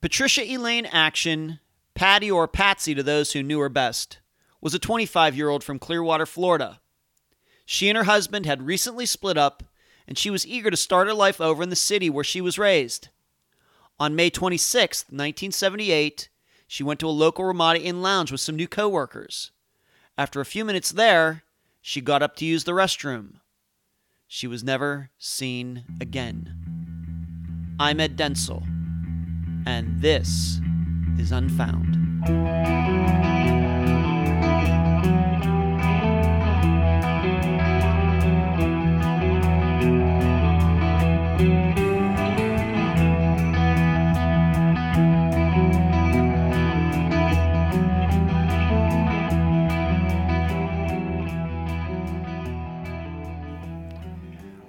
Patricia Elaine Acton, Patty or Patsy to those who knew her best, was a 25 year old from Clearwater, Florida. She and her husband had recently split up, and she was eager to start her life over in the city where she was raised. On May 26, 1978, she went to a local Ramada Inn lounge with some new coworkers. After a few minutes there, she got up to use the restroom. She was never seen again. I'm Ed Dentzel, and this is Unfound.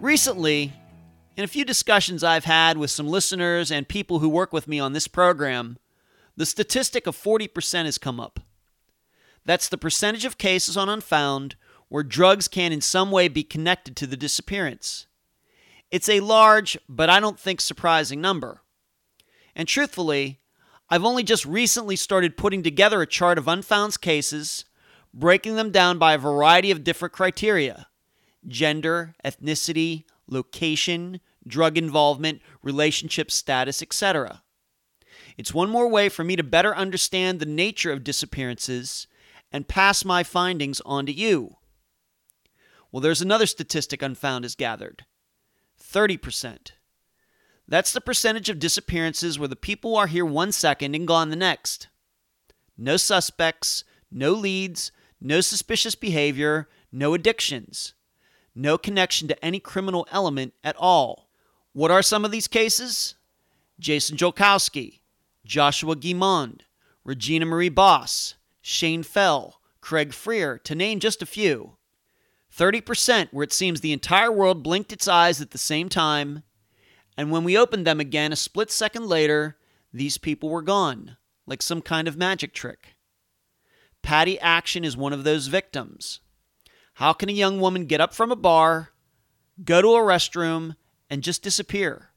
Recently, in a few discussions I've had with some listeners and people who work with me on this program, the statistic of 40% has come up. That's the percentage of cases on Unfound where drugs can in some way be connected to the disappearance. It's a large, but I don't think surprising number. And truthfully, I've only just recently started putting together a chart of unfound cases, breaking them down by a variety of different criteria gender, ethnicity, location, drug involvement, relationship status, etc. It's one more way for me to better understand the nature of disappearances and pass my findings on to you. Well, there's another statistic Unfound has gathered 30%. That's the percentage of disappearances where the people are here one second and gone the next. No suspects, no leads, no suspicious behavior, no addictions no connection to any criminal element at all. What are some of these cases? Jason Jolkowski, Joshua Guimond, Regina Marie Bos, Shane Fell, Craig Freer, to name just a few. 30% where it seems the entire world blinked its eyes at the same time, and when we opened them again a split second later, these people were gone, like some kind of magic trick. Patty Acton is one of those victims. How can a young woman get up from a bar, go to a restroom, and just disappear?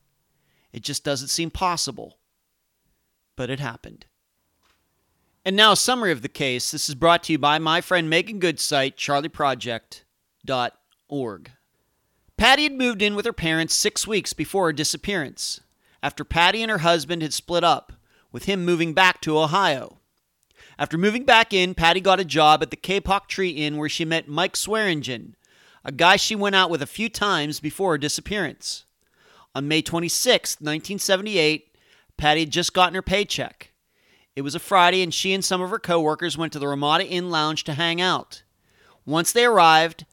It just doesn't seem possible. But it happened. And now, a summary of the case. This is brought to you by my friend Meaghan Good's site, charleyproject.org. Patty had moved in with her parents six weeks before her disappearance, after Patty and her husband had split up, with him moving back to Ohio. After moving back in, Patty got a job at the Kapok Tree Inn where she met Mike Swearingen, a guy she went out with a few times before her disappearance. On May 26, 1978, Patty had just gotten her paycheck. It was a Friday, and she and some of her coworkers went to the Ramada Inn lounge to hang out. Once they arrived,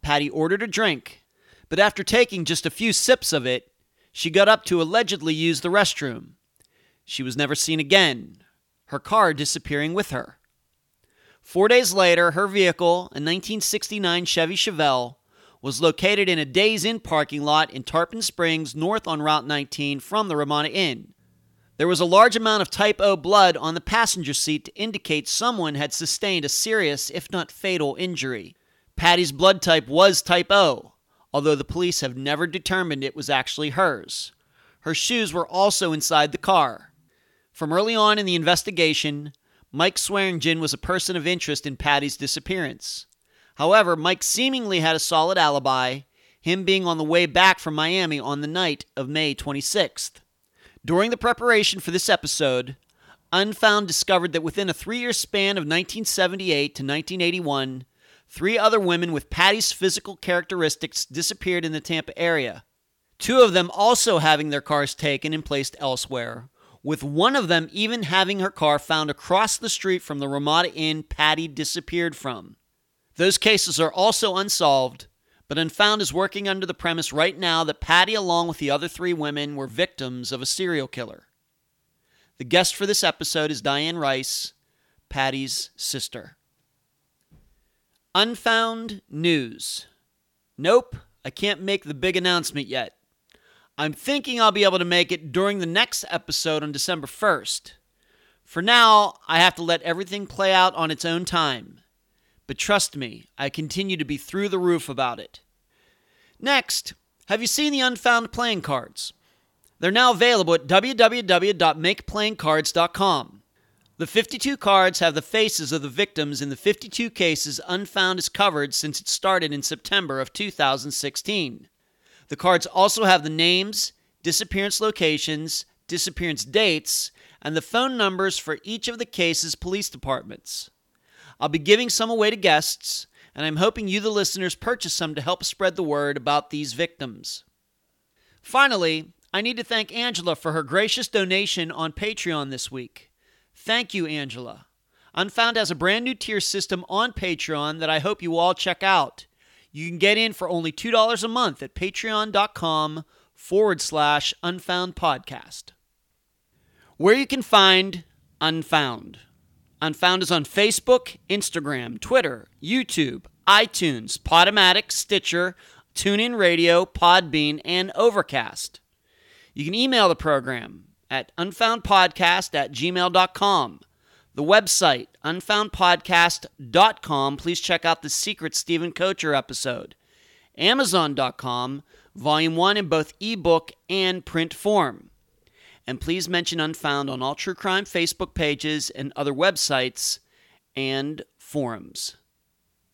Patty ordered a drink, but after taking just a few sips of it, she got up to allegedly use the restroom. She was never seen again, her car disappearing with her. Four days later, her vehicle, a 1969 Chevy Chevelle, was located in a Days Inn parking lot in Tarpon Springs, north on Route 19 from the Ramada Inn. There was a large amount of type O blood on the passenger seat to indicate someone had sustained a serious, if not fatal, injury. Patty's blood type was type O, although the police have never determined it was actually hers. Her shoes were also inside the car. From early on in the investigation, Mike Swearingen was a person of interest in Patty's disappearance. However, Mike seemingly had a solid alibi, him being on the way back from Miami on the night of May 26th. During the preparation for this episode, Unfound discovered that within a three year span of 1978 to 1981, three other women with Patty's physical characteristics disappeared in the Tampa area. Two of them also having their cars taken and placed elsewhere, with one of them even having her car found across the street from the Ramada Inn Patty disappeared from. Those cases are also unsolved, but Unfound is working under the premise right now that Patty, along with the other three women, were victims of a serial killer. The guest for this episode is Diane Rice, Patty's sister. Unfound news. Nope, I can't make the big announcement yet. I'm thinking I'll be able to make it during the next episode on December 1st. For now, I have to let everything play out on its own time. But trust me, I continue to be through the roof about it. Next, have you seen the Unfound playing cards? They're now available at www.makeplayingcards.com. The 52 cards have the faces of the victims in the 52 cases Unfound has covered since it started in September of 2016. The cards also have the names, disappearance locations, disappearance dates, and the phone numbers for each of the cases' police departments. I'll be giving some away to guests, and I'm hoping you, the listeners, purchase some to help spread the word about these victims. Finally, I need to thank Angela for her gracious donation on Patreon this week. Thank you, Angela. Unfound has a brand new tier system on Patreon that I hope you all check out. You can get in for only $2 a month at patreon.com forward slash unfound podcast. Where you can find Unfound. Unfound is on Facebook, Instagram, Twitter, YouTube, iTunes, Podomatic, Stitcher, TuneIn Radio, Podbean, and Overcast. You can email the program at unfoundpodcast at gmail.com. The website, unfoundpodcast.com. Please check out the secret Steven Koecher episode. Amazon.com, volume one in both ebook and print form. And please mention Unfound on all true crime Facebook pages and other websites and forums.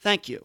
Thank you.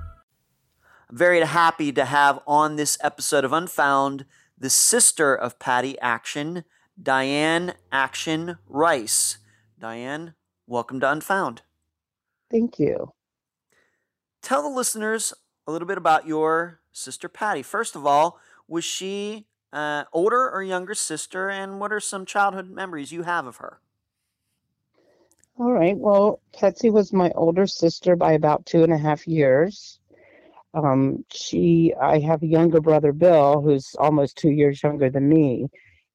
I'm very happy to have on this episode of Unfound the sister of Patty Acton, Diane Acton Rice. Diane, welcome to Unfound. Thank you. Tell the listeners a little bit about your sister Patty. First of all, was she uh, older or younger sister, and what are some childhood memories you have of her? All right. Well, Patsy was my older sister by about two and a half years. Um, she, I have a younger brother, Bill, who's almost two years younger than me.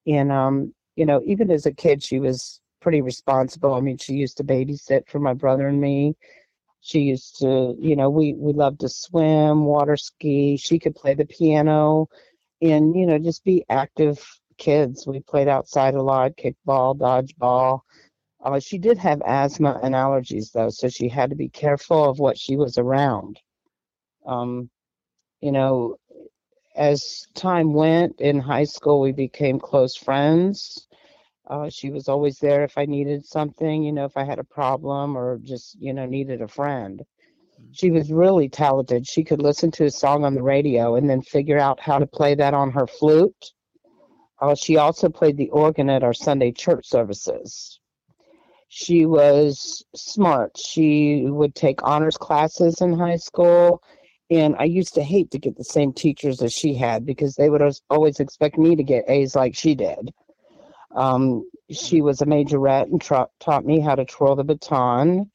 And, um, you know, even as a kid, she was pretty responsible. I mean, she used to babysit for my brother and me. She used to, you know, we, we loved to swim, water ski. She could play the piano and, you know, just be active kids. We played outside a lot, kickball, dodgeball. Uh, she did have asthma and allergies, though, so she had to be careful of what she was around. Um, you know, as time went in high school, we became close friends. Uh, she was always there if I needed something, you know, if I had a problem or just, you know, needed a friend. She was really talented. She could listen to a song on the radio and then figure out how to play that on her flute. Uh, she also played the organ at our Sunday church services. She was smart. She would take honors classes in high school and I used to hate to get the same teachers as she had because they would always expect me to get A's like she did. Um, she was a majorette and tra- taught me how to twirl the baton.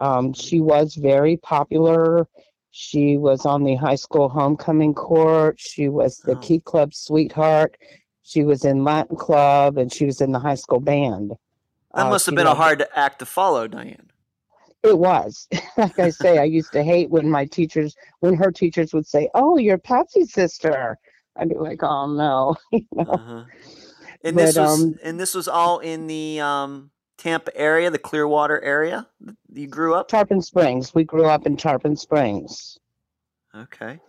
Um, she was very popular. She was on the high school homecoming court. She was the Oh. Key Club sweetheart. She was in Latin Club and she was in the high school band. That Uh, must have she been a loved- hard act to follow, Diane. It was. like I say, I used to hate when my teachers, when her teachers would say, "Oh, you're Patsy's sister," I'd be like, "Oh no." you know? Uh-huh. And this was um, and this was all in the um, Tampa area, the Clearwater area. You grew up. Tarpon Springs. We grew up in Tarpon Springs. Okay.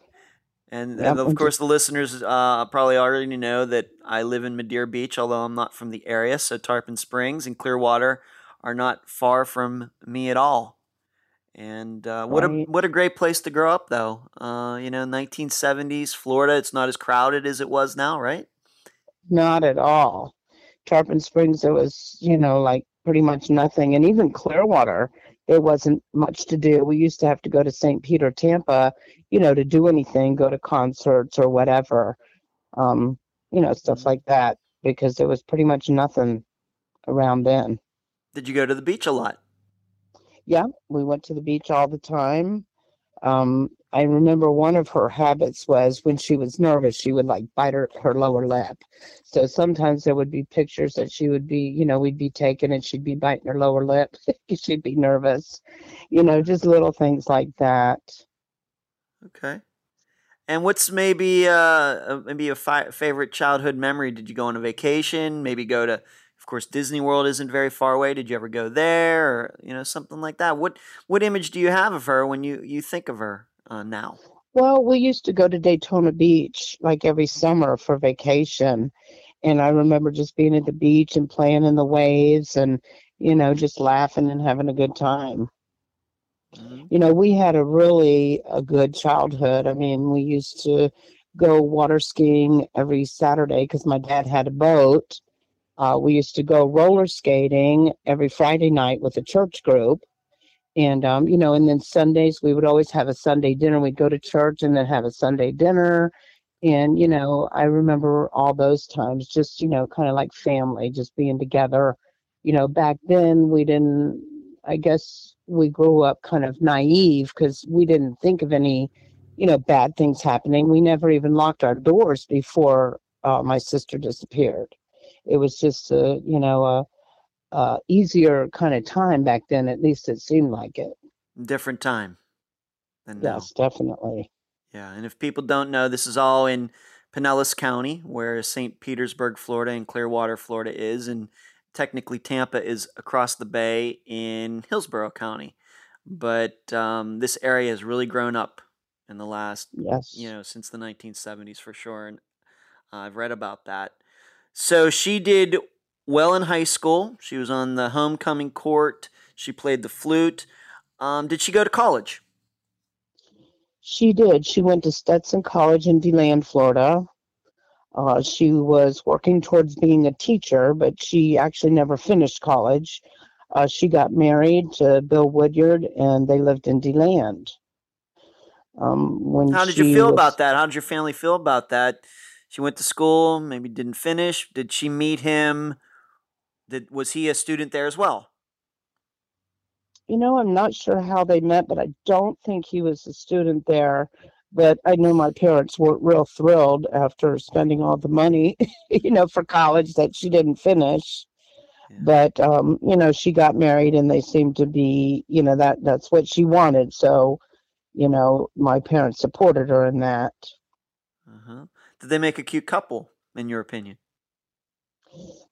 And, Yep, and of course, the listeners uh, probably already know that I live in Madeira Beach, although I'm not from the area. So Tarpon Springs and Clearwater are not far from me at all. And uh, what a what a great place to grow up, though. Uh, you know, 1970s Florida. It's not as crowded as it was now, right? Not at all. Tarpon Springs, it was, you know, like pretty much nothing. And even Clearwater, it wasn't much to do. We used to have to go to St. Peter, Tampa, you know, to do anything, go to concerts or whatever, um, you know, stuff like that, because there was pretty much nothing around then. Did you go to the beach a lot? Yeah, we went to the beach all the time. Um, I remember one of her habits was when she was nervous, she would like bite her, her lower lip. So sometimes there would be pictures that she would be, you know, we'd be taking and she'd be biting her lower lip because she'd be nervous. You know, just little things like that. Okay. And what's maybe uh maybe a fi- favorite childhood memory? Did you go on a vacation? Maybe go to, course, Disney World isn't very far away. Did you ever go there, or you know something like that? What what image do you have of her when you you think of her uh, now? Well, we used to go to Daytona Beach like every summer for vacation. And I remember just being at the beach and playing in the waves and, you know, just laughing and having a good time. Mhm. You know, we had a really a good childhood. I mean, we used to go water skiing every Saturday because my dad had a boat. Uh, we used to go roller skating every Friday night with a church group. And, um, you know, and then Sundays, we would always have a Sunday dinner. We'd go to church and then have a Sunday dinner. And, you know, I remember all those times, just, you know, kind of like family, just being together. You know, back then we didn't, I guess we grew up kind of naive because we didn't think of any, you know, bad things happening. We never even locked our doors before uh, my sister disappeared. It was just a, you know, a, a easier kind of time back then. At least it seemed like it. Different time than now. Yes, definitely. Yeah, and if people don't know, this is all in Pinellas County, where St. Petersburg, Florida, and Clearwater, Florida is, and technically Tampa is across the bay in Hillsborough County. But um, this area has really grown up in the last, Yes. you know, since the 1970s for sure, and I've read about that. So she did well in high school. She was on the homecoming court. She played the flute. Um, did she go to college? She did. She went to Stetson College in DeLand, Florida. Uh, she was working towards being a teacher, but she actually never finished college. Uh, she got married to Bill Woodyard, and they lived in DeLand. Um, when How did you feel was- about that? How did your family feel about that? She went to school, maybe didn't finish. Did she meet him? Did was he a student there as well? You know, I'm not sure how they met, but I don't think he was a student there. But I know my parents weren't real thrilled after spending all the money, you know, for college that she didn't finish. Yeah. But um, you know, she got married and they seemed to be, you know, that that's what she wanted. So, you know, my parents supported her in that. Uh-huh. Did they make a cute couple, in your opinion?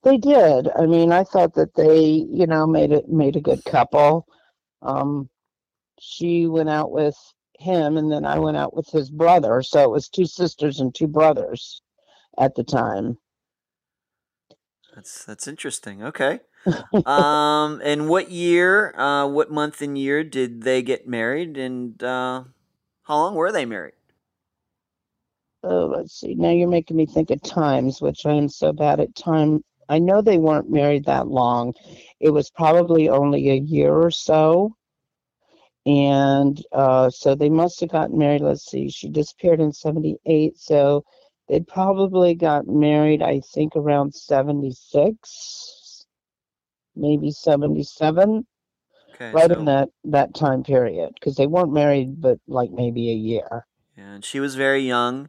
They did. I mean, I thought that they, you know, made it made a good couple. Um, she went out with him, and then I went out with his brother. So it was two sisters and two brothers at the time. That's that's interesting. Okay. um, and what year, uh, what month and year did they get married, and uh, how long were they married? Oh, let's see. Now you're making me think of times, which I am so bad at time. I know they weren't married that long. It was probably only a year or so. And uh, so they must have gotten married. Let's see. She disappeared in 78. So they probably got married, I think, around 76, maybe 77, Okay, right so, in that, that time period. Because they weren't married, but like maybe a year. and she was very young,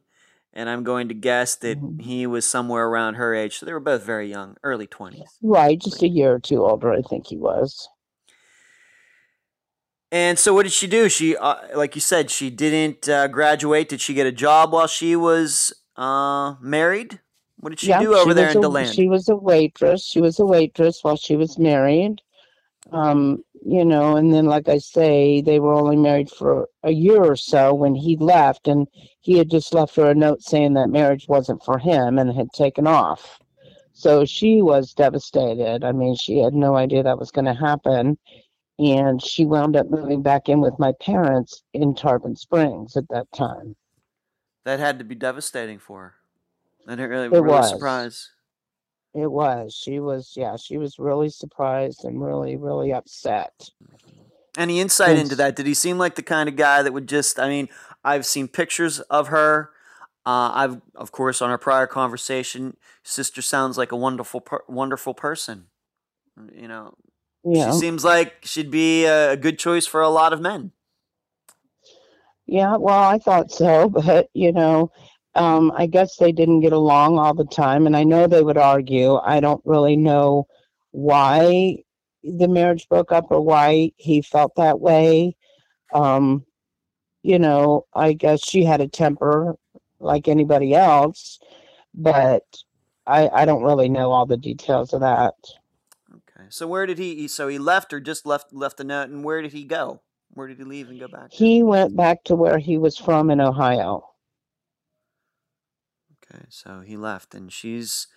and I'm going to guess that Mhm. he was somewhere around her age. So they were both very young, early twenties. Right, just a year or two older, I think he was. And so, what did she do? She, uh, like you said, she didn't uh, graduate. Did she get a job while she was uh, married? What did she do over there was in a, Deland? She was a waitress. She was a waitress while she was married. Um, you know, and then like I say, they were only married for a year or so when he left, and he had just left her a note saying that marriage wasn't for him and had taken off. So she was devastated. I mean, she had no idea that was going to happen. And she wound up moving back in with my parents in Tarpon Springs at that time. that had to be devastating for her. That really, It really was. A surprise. It was. She was, yeah, she was really surprised and really, really upset. Any insight into that? Did he seem like the kind of guy that would just? I mean, I've seen pictures of her. Uh, I've, of course, on our prior conversation, sister sounds like a wonderful, per- wonderful person. You know, Yeah. she seems like she'd be a, a good choice for a lot of men. Yeah, well, I thought so, but you know, um, I guess they didn't get along all the time, and I know they would argue. I don't really know why the marriage broke up or why he felt that way. Um, you know, I guess she had a temper like anybody else, but I I don't really know all the details of that. Okay, so where did he? So he left, or just left left the note, and where did he go? Where did he leave and go back? to? He went back to where he was from in Ohio. Okay, so he left, and she's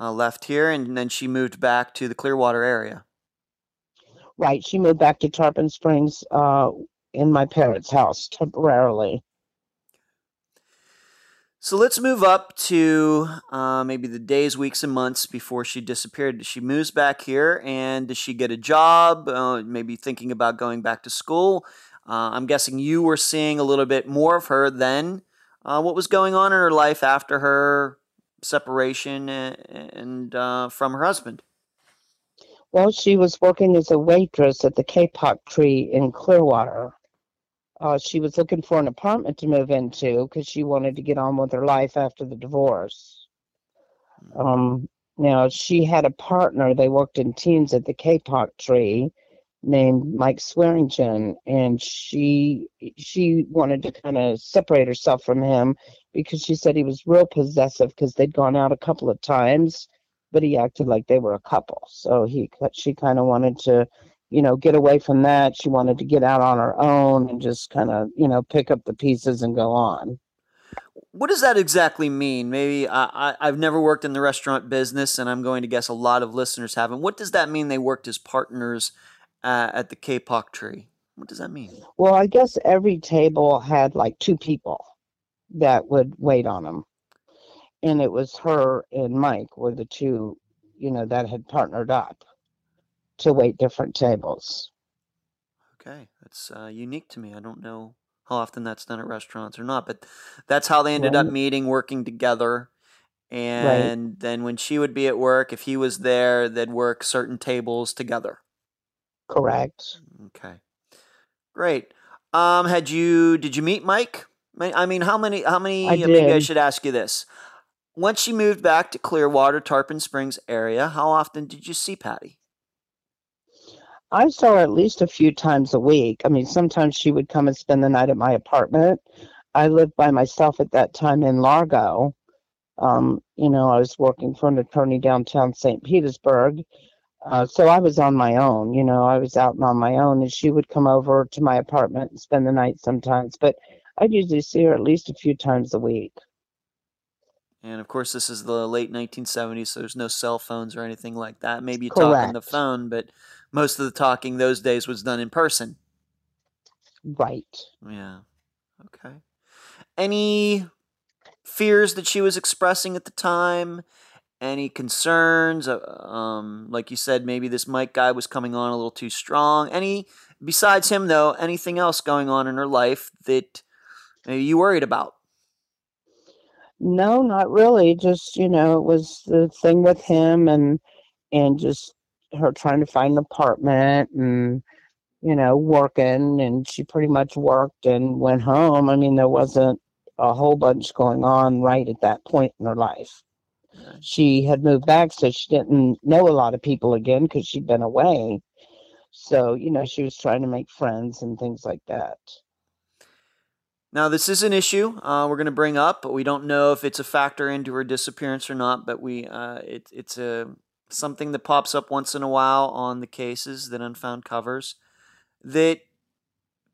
uh, left here, and then she moved back to the Clearwater area. Right. She moved back to Tarpon Springs uh, in my parents' house temporarily. So let's move up to uh, maybe the days, weeks, and months before she disappeared. She moves back here, and does she get a job? Uh, maybe thinking about going back to school. Uh, I'm guessing you were seeing a little bit more of her then. Uh, what was going on in her life after her separation and, and uh, from her husband? Well, she was working as a waitress at the Kapok Tree in Clearwater. Uh, she was looking for an apartment to move into because she wanted to get on with her life after the divorce. Um, now, she had a partner. They worked in teams at the Kapok Tree named Mike Swearingen, and she she wanted to kind of separate herself from him because she said he was real possessive because they'd gone out a couple of times but he acted like they were a couple. So he she kind of wanted to, you know, get away from that. She wanted to get out on her own and just kind of, you know, pick up the pieces and go on. What does that exactly mean? Maybe I, I, I've never worked in the restaurant business, and I'm going to guess a lot of listeners haven't. What does that mean they worked as partners uh, at the Kapok Tree? What does that mean? Well, I guess every table had like two people that would wait on them. And it was her and Mike were the two, you know, that had partnered up to wait different tables. Okay, that's uh, unique to me. I don't know how often that's done at restaurants or not, but that's how they ended up meeting, working together. And then when she would be at work, if he was there, they'd work certain tables together. Correct. Okay, great. Um, had you did you meet Mike? I mean, how many? How many? I uh, Maybe I should ask you this. Once she moved back to Clearwater, Tarpon Springs area, how often did you see Patty? I saw her at least a few times a week. I mean, sometimes she would come and spend the night at my apartment. I lived by myself at that time in Largo. Um, you know, I was working for an attorney downtown St. Petersburg. Uh, so I was on my own, you know, I was out and on my own, and she would come over to my apartment and spend the night sometimes. But I'd usually see her at least a few times a week. And of course, this is the late 1970s, so there's no cell phones or anything like that. Maybe you talk on the Correct. phone, but most of the talking those days was done in person. Right. Yeah. Okay. Any fears that she was expressing at the time? Any concerns? Uh, Um, like you said, maybe this Mike guy was coming on a little too strong. Any besides him though? Anything else going on in her life that maybe you worried about? No, not really. Just, you know, it was the thing with him and and just her trying to find an apartment and you know, working and she pretty much worked and went home. I mean, there wasn't a whole bunch going on right at that point in her life. She had moved back, so she didn't know a lot of people again because she'd been away. So, you know, she was trying to make friends and things like that. Now, this is an issue uh, we're going to bring up, but we don't know if it's a factor into her disappearance or not. But we, uh, it, it's a something that pops up once in a while on the cases that Unfound covers. That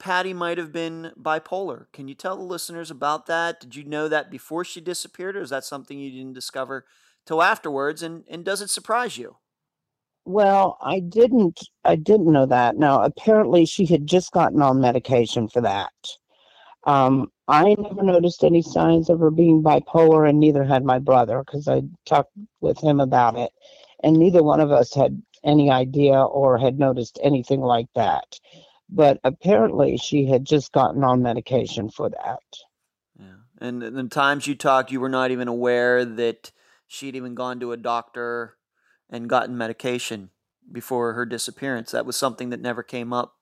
Patty might have been bipolar. Can you tell the listeners about that? Did you know that before she disappeared, or is that something you didn't discover till afterwards? And and does it surprise you? Well, I didn't I didn't know that. Now, apparently she had just gotten on medication for that. Um, I never noticed any signs of her being bipolar, and neither had my brother because I talked with him about it. And neither one of us had any idea or had noticed anything like that. But apparently, she had just gotten on medication for that. Yeah. And the times you talked, you were not even aware that she'd even gone to a doctor and gotten medication before her disappearance. That was something that never came up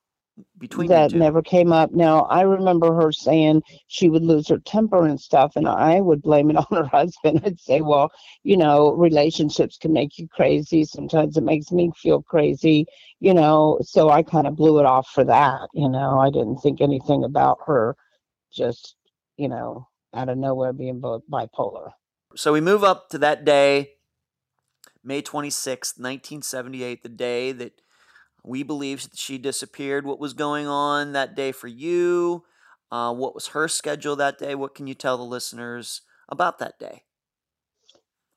between that never came up. Now, I remember her saying she would lose her temper and stuff, and I would blame it on her husband. I'd say, well, you know, relationships can make you crazy. Sometimes it makes me feel crazy, you know. So I kind of blew it off for that, you know. I didn't think anything about her just, you know, out of nowhere being bipolar. So we move up to that day, May 26th, 1978, the day that we believe she disappeared. What was going on that day for you? Uh, what was her schedule that day? What can you tell the listeners about that day?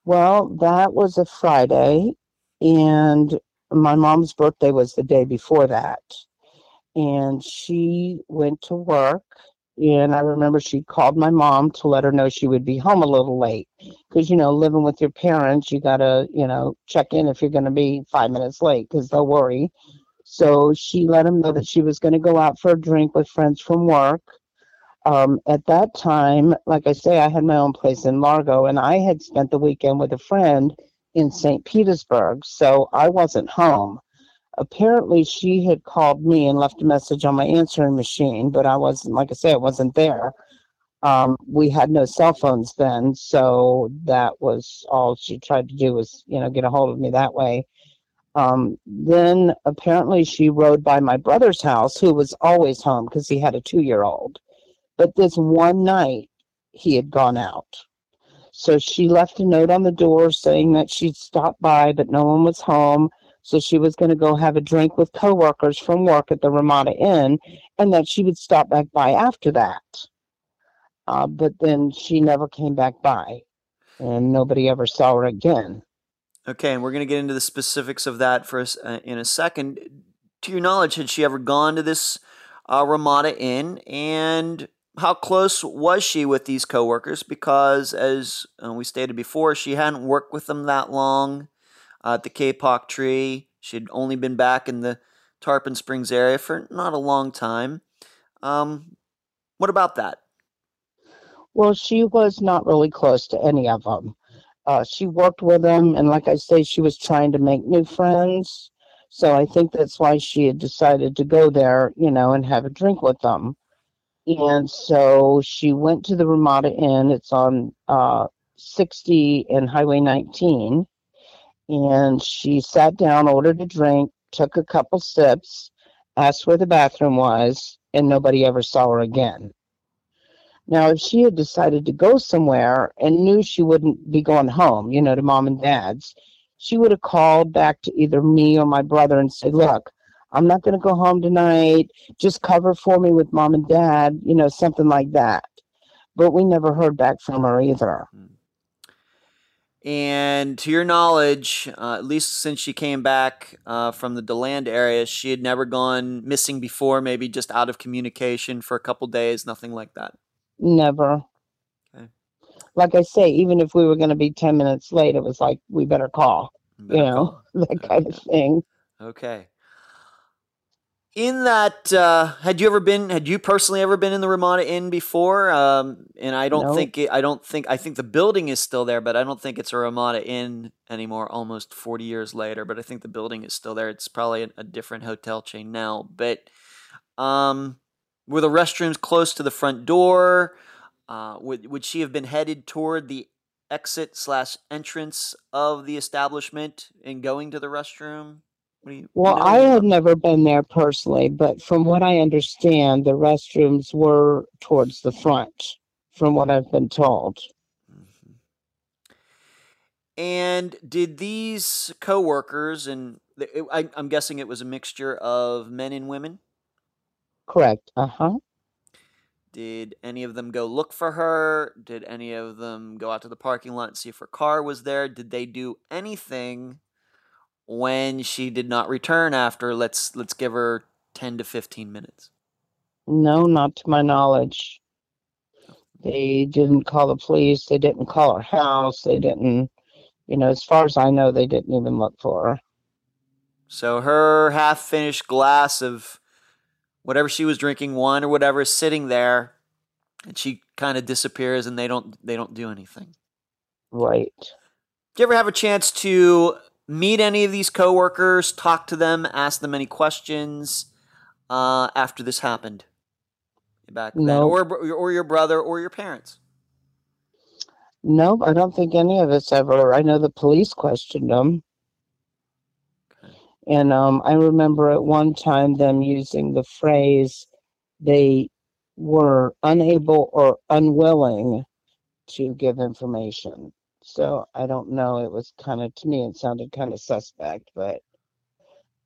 Well, that was a Friday, and my mom's birthday was the day before that. And she went to work, and I remember she called my mom to let her know she would be home a little late. Because, you know, living with your parents, you got to, you know, check in if you're going to be five minutes late because they'll worry. So she let him know that she was going to go out for a drink with friends from work. Um, at that time, like I say, I had my own place in Largo, and I had spent the weekend with a friend in St. Petersburg, so I wasn't home. Apparently, she had called me and left a message on my answering machine, but I wasn't, like I say, I wasn't there. Um, we had no cell phones then, so that was all she tried to do was, you know, get a hold of me that way. Um, then apparently she rode by my brother's house, who was always home because he had a two year old. But this one night he had gone out. So she left a note on the door saying that she'd stopped by, but no one was home. So she was going to go have a drink with coworkers from work at the Ramada Inn and that she would stop back by after that. Uh, but then she never came back by and nobody ever saw her again. Okay, and we're going to get into the specifics of that for us uh, in a second. To your knowledge, had she ever gone to this uh, Ramada Inn, and how close was she with these coworkers? Because, as uh, we stated before, she hadn't worked with them that long uh, at the Kapok Tree. She'd only been back in the Tarpon Springs area for not a long time. Um, what about that? Well, she was not really close to any of them. Uh, she worked with them, and like I say, she was trying to make new friends. So I think that's why she had decided to go there, you know, and have a drink with them. And so she went to the Ramada Inn. It's on uh, 60 and Highway 19. And she sat down, ordered a drink, took a couple sips, asked where the bathroom was, and nobody ever saw her again. Now, if she had decided to go somewhere and knew she wouldn't be going home, you know, to mom and dad's, she would have called back to either me or my brother and said, Look, I'm not going to go home tonight. Just cover for me with mom and dad, you know, something like that. But we never heard back from her either. Hmm. And to your knowledge, uh, at least since she came back uh, from the DeLand area, she had never gone missing before, maybe just out of communication for a couple days, nothing like that. Never. Okay. Like I say, even if we were going to be 10 minutes late, it was like, we better call, Better you know, call. that kind of thing. Okay. In that, uh, had you ever been? Had you personally ever been in the Ramada Inn before? Um, and I don't No. think it, I don't think I think the building is still there, but I don't think it's a Ramada Inn anymore. Almost forty years later, but I think the building is still there. It's probably a, a different hotel chain now. But um, were the restrooms close to the front door? Uh, would would she have been headed toward the exit slash entrance of the establishment and going to the restroom? What do you, Well, know I anything had never been there personally, but from what I understand, the restrooms were towards the front, from what I've been told. Mhm. And did these coworkers and th- it- I, I'm guessing it was a mixture of men and women? Correct. Uh huh. Did any of them go look for her? Did any of them go out to the parking lot and see if her car was there? Did they do anything when she did not return after let's let's give her 10 to 15 minutes? No, not to my knowledge. They didn't call the police. They didn't call her house. They didn't, you know, as far as I know, they didn't even look for her. So her half finished glass of whatever she was drinking, wine or whatever, is sitting there, and she kind of disappears, and they don't they don't do anything. Right. Do you ever have a chance to meet any of these coworkers, talk to them, ask them any questions uh, after this happened back then, or or your brother or your parents? Nope, I don't think any of us ever. I know the police questioned them. And um, I remember at one time them using the phrase they were unable or unwilling to give information. So I don't know. It was kind of, to me, it sounded kind of suspect, but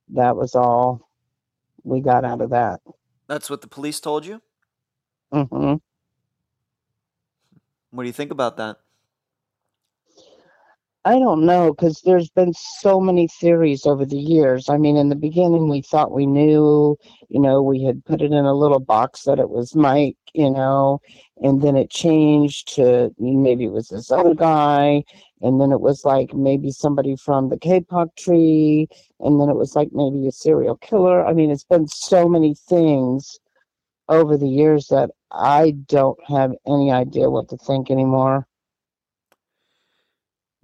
that was all we got out of that. That's what the police told you. Mm hmm. What do you think about that? I don't know because there's been so many theories over the years. I mean, in the beginning, we thought we knew, you know, we had put it in a little box that it was Mike, you know, and then it changed to maybe it was this other guy, and then it was like maybe somebody from the Kapok tree, and then it was like maybe a serial killer. I mean, it's been so many things over the years that I don't have any idea what to think anymore.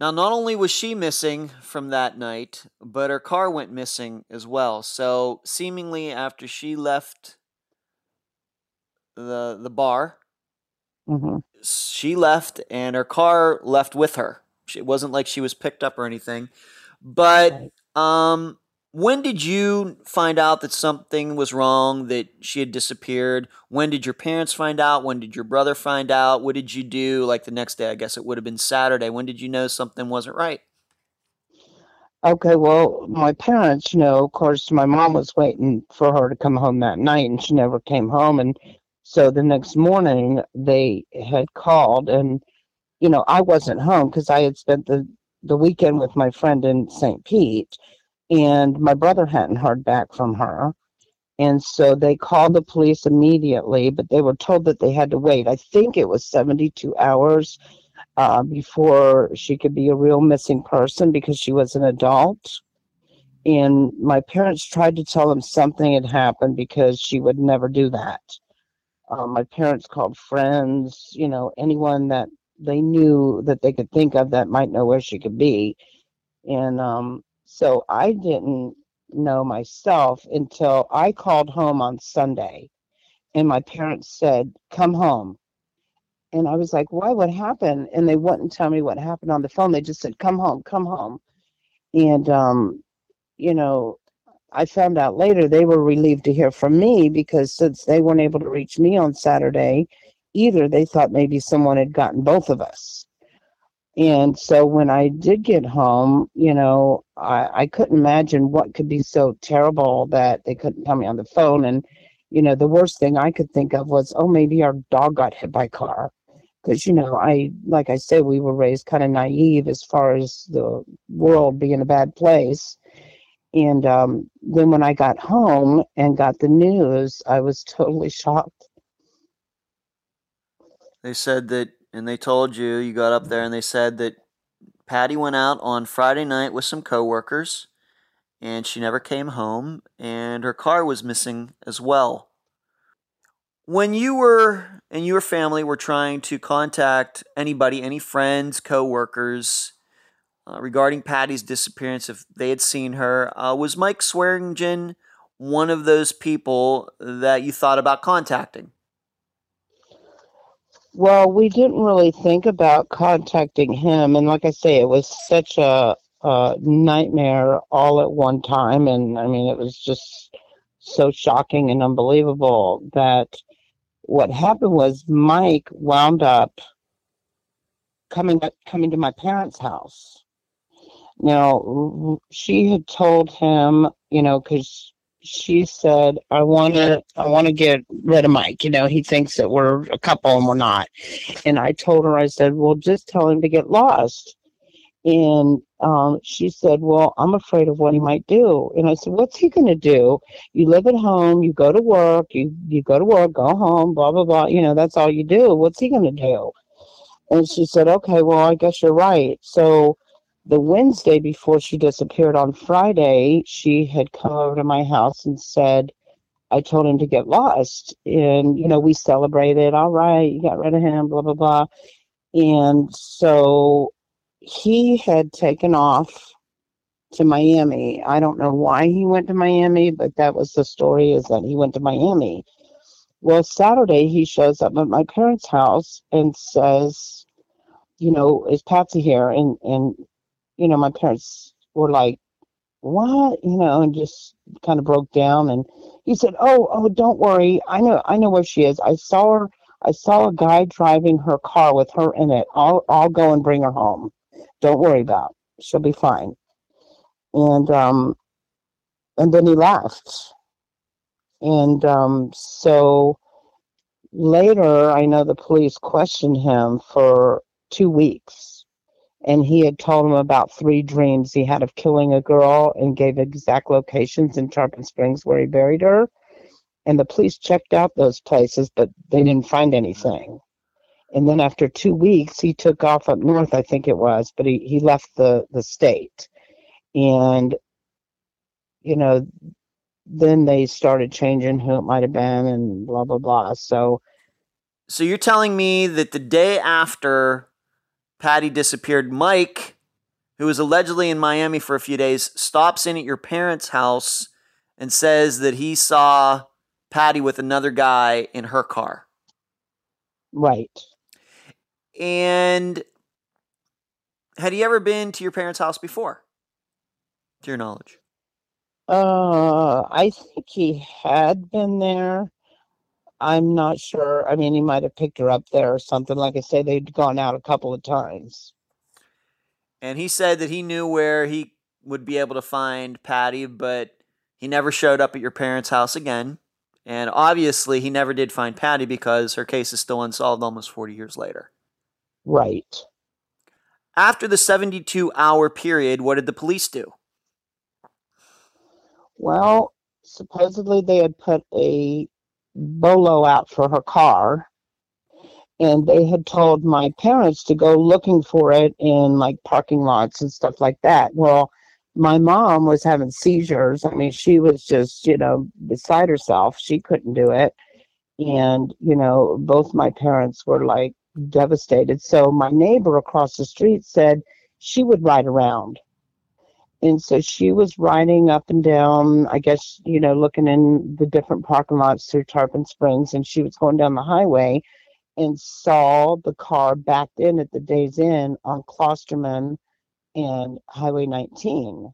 Now, not only was she missing from that night, but her car went missing as well. So, seemingly after she left the the bar, hmm she left and her car left with her. It wasn't like she was picked up or anything. But um when did you find out that something was wrong, that she had disappeared? When did your parents find out? When did your brother find out? What did you do like the next day? I guess it would have been Saturday. When did you know something wasn't right? Okay, well, my parents, you know, of course, my mom was waiting for her to come home that night and she never came home. And so the next morning they had called and, you know, I wasn't home because I had spent the, the weekend with my friend in St. Pete and my brother hadn't heard back from her. And so they called the police immediately, but they were told that they had to wait. I think it was 72 hours uh, before she could be a real missing person because she was an adult. And my parents tried to tell them something had happened because she would never do that. Uh, my parents called friends, you know, anyone that they knew that they could think of that might know where she could be. And um, so I didn't know myself until I called home on Sunday. And my parents said, Come home. And I was like, why? What happened? And they wouldn't tell me what happened on the phone. They just said, come home, come home. And, um, you know, I found out later they were relieved to hear from me because since they weren't able to reach me on Saturday either, they thought maybe someone had gotten both of us. And so when I did get home, you know, I, I couldn't imagine what could be so terrible that they couldn't tell me on the phone. And, you know, the worst thing I could think of was, oh, maybe our dog got hit by a car. Because you know i like i said we were raised kind of naive as far as the world being a bad place. And um, then when i got home and got the news i was totally shocked. They said that, and they told you, you got up there and they said that Patty went out on Friday night with some coworkers and she never came home and her car was missing as well. When you were and your family were trying to contact anybody, any friends, coworkers, uh, regarding Patty's disappearance, if they had seen her, uh, was Mike Swearingen one of those people that you thought about contacting? Well we didn't really think about contacting him and like i say it was such a, a nightmare all at one time and i mean it was just so shocking and unbelievable that what happened was Mike wound up coming coming to my parents' house. Now she had told him, you know, because she said, "I want to, I want to get rid of Mike." You know, he thinks that we're a couple and we're not. And I told her, I said, "Well, just tell him to get lost." And um, she said, Well, I'm afraid of what he might do. And I said, What's he going to do? You live at home, you go to work, you, you go to work, go home, blah, blah, blah. You know, that's all you do. What's he going to do? And she said, Okay, well, I guess you're right. So the Wednesday before she disappeared on Friday, she had come over to my house and said, I told him to get lost. And, you know, we celebrated, all right, you got rid of him, blah, blah, blah. And so he had taken off to Miami. I don't know why he went to Miami, but that was the story is that he went to Miami. Well, Saturday he shows up at my parents' house and says, you know, is Patsy here? And and you know, my parents were like, What? You know, and just kind of broke down and he said, Oh, oh, don't worry. I know I know where she is. I saw her I saw a guy driving her car with her in it. I'll I'll go and bring her home. Don't worry about. It. She'll be fine. And um and then he left. And um so later I know the police questioned him for two weeks. And he had told them about three dreams he had of killing a girl and gave exact locations in Tarpon Springs where he buried her. And the police checked out those places, but they didn't find anything. And then after two weeks, he took off up north, I think it was, but he, he left the, the state. And, you know, then they started changing who it might have been and blah, blah, blah. So, So you're telling me that the day after Patty disappeared, Mike, who was allegedly in Miami for a few days, stops in at your parents' house and says that he saw Patty with another guy in her car. right. And had he ever been to your parents' house before? To your knowledge. Uh, I think he had been there. I'm not sure. I mean, he might have picked her up there or something. Like I say, they'd gone out a couple of times. And he said that he knew where he would be able to find Patty, but he never showed up at your parents' house again. And obviously, he never did find Patty because her case is still unsolved almost 40 years later. Right. After the 72 hour period, what did the police do? Well, supposedly they had put a bolo out for her car, and they had told my parents to go looking for it in like parking lots and stuff like that. Well, my mom was having seizures. I mean, she was just, you know, beside herself. She couldn't do it. And, you know, both my parents were like devastated. So my neighbor across the street said she would ride around. And so she was riding up and down, I guess, you know, looking in the different parking lots through Tarpon Springs. And she was going down the highway and saw the car backed in at the Days Inn on Klosterman and Highway 19.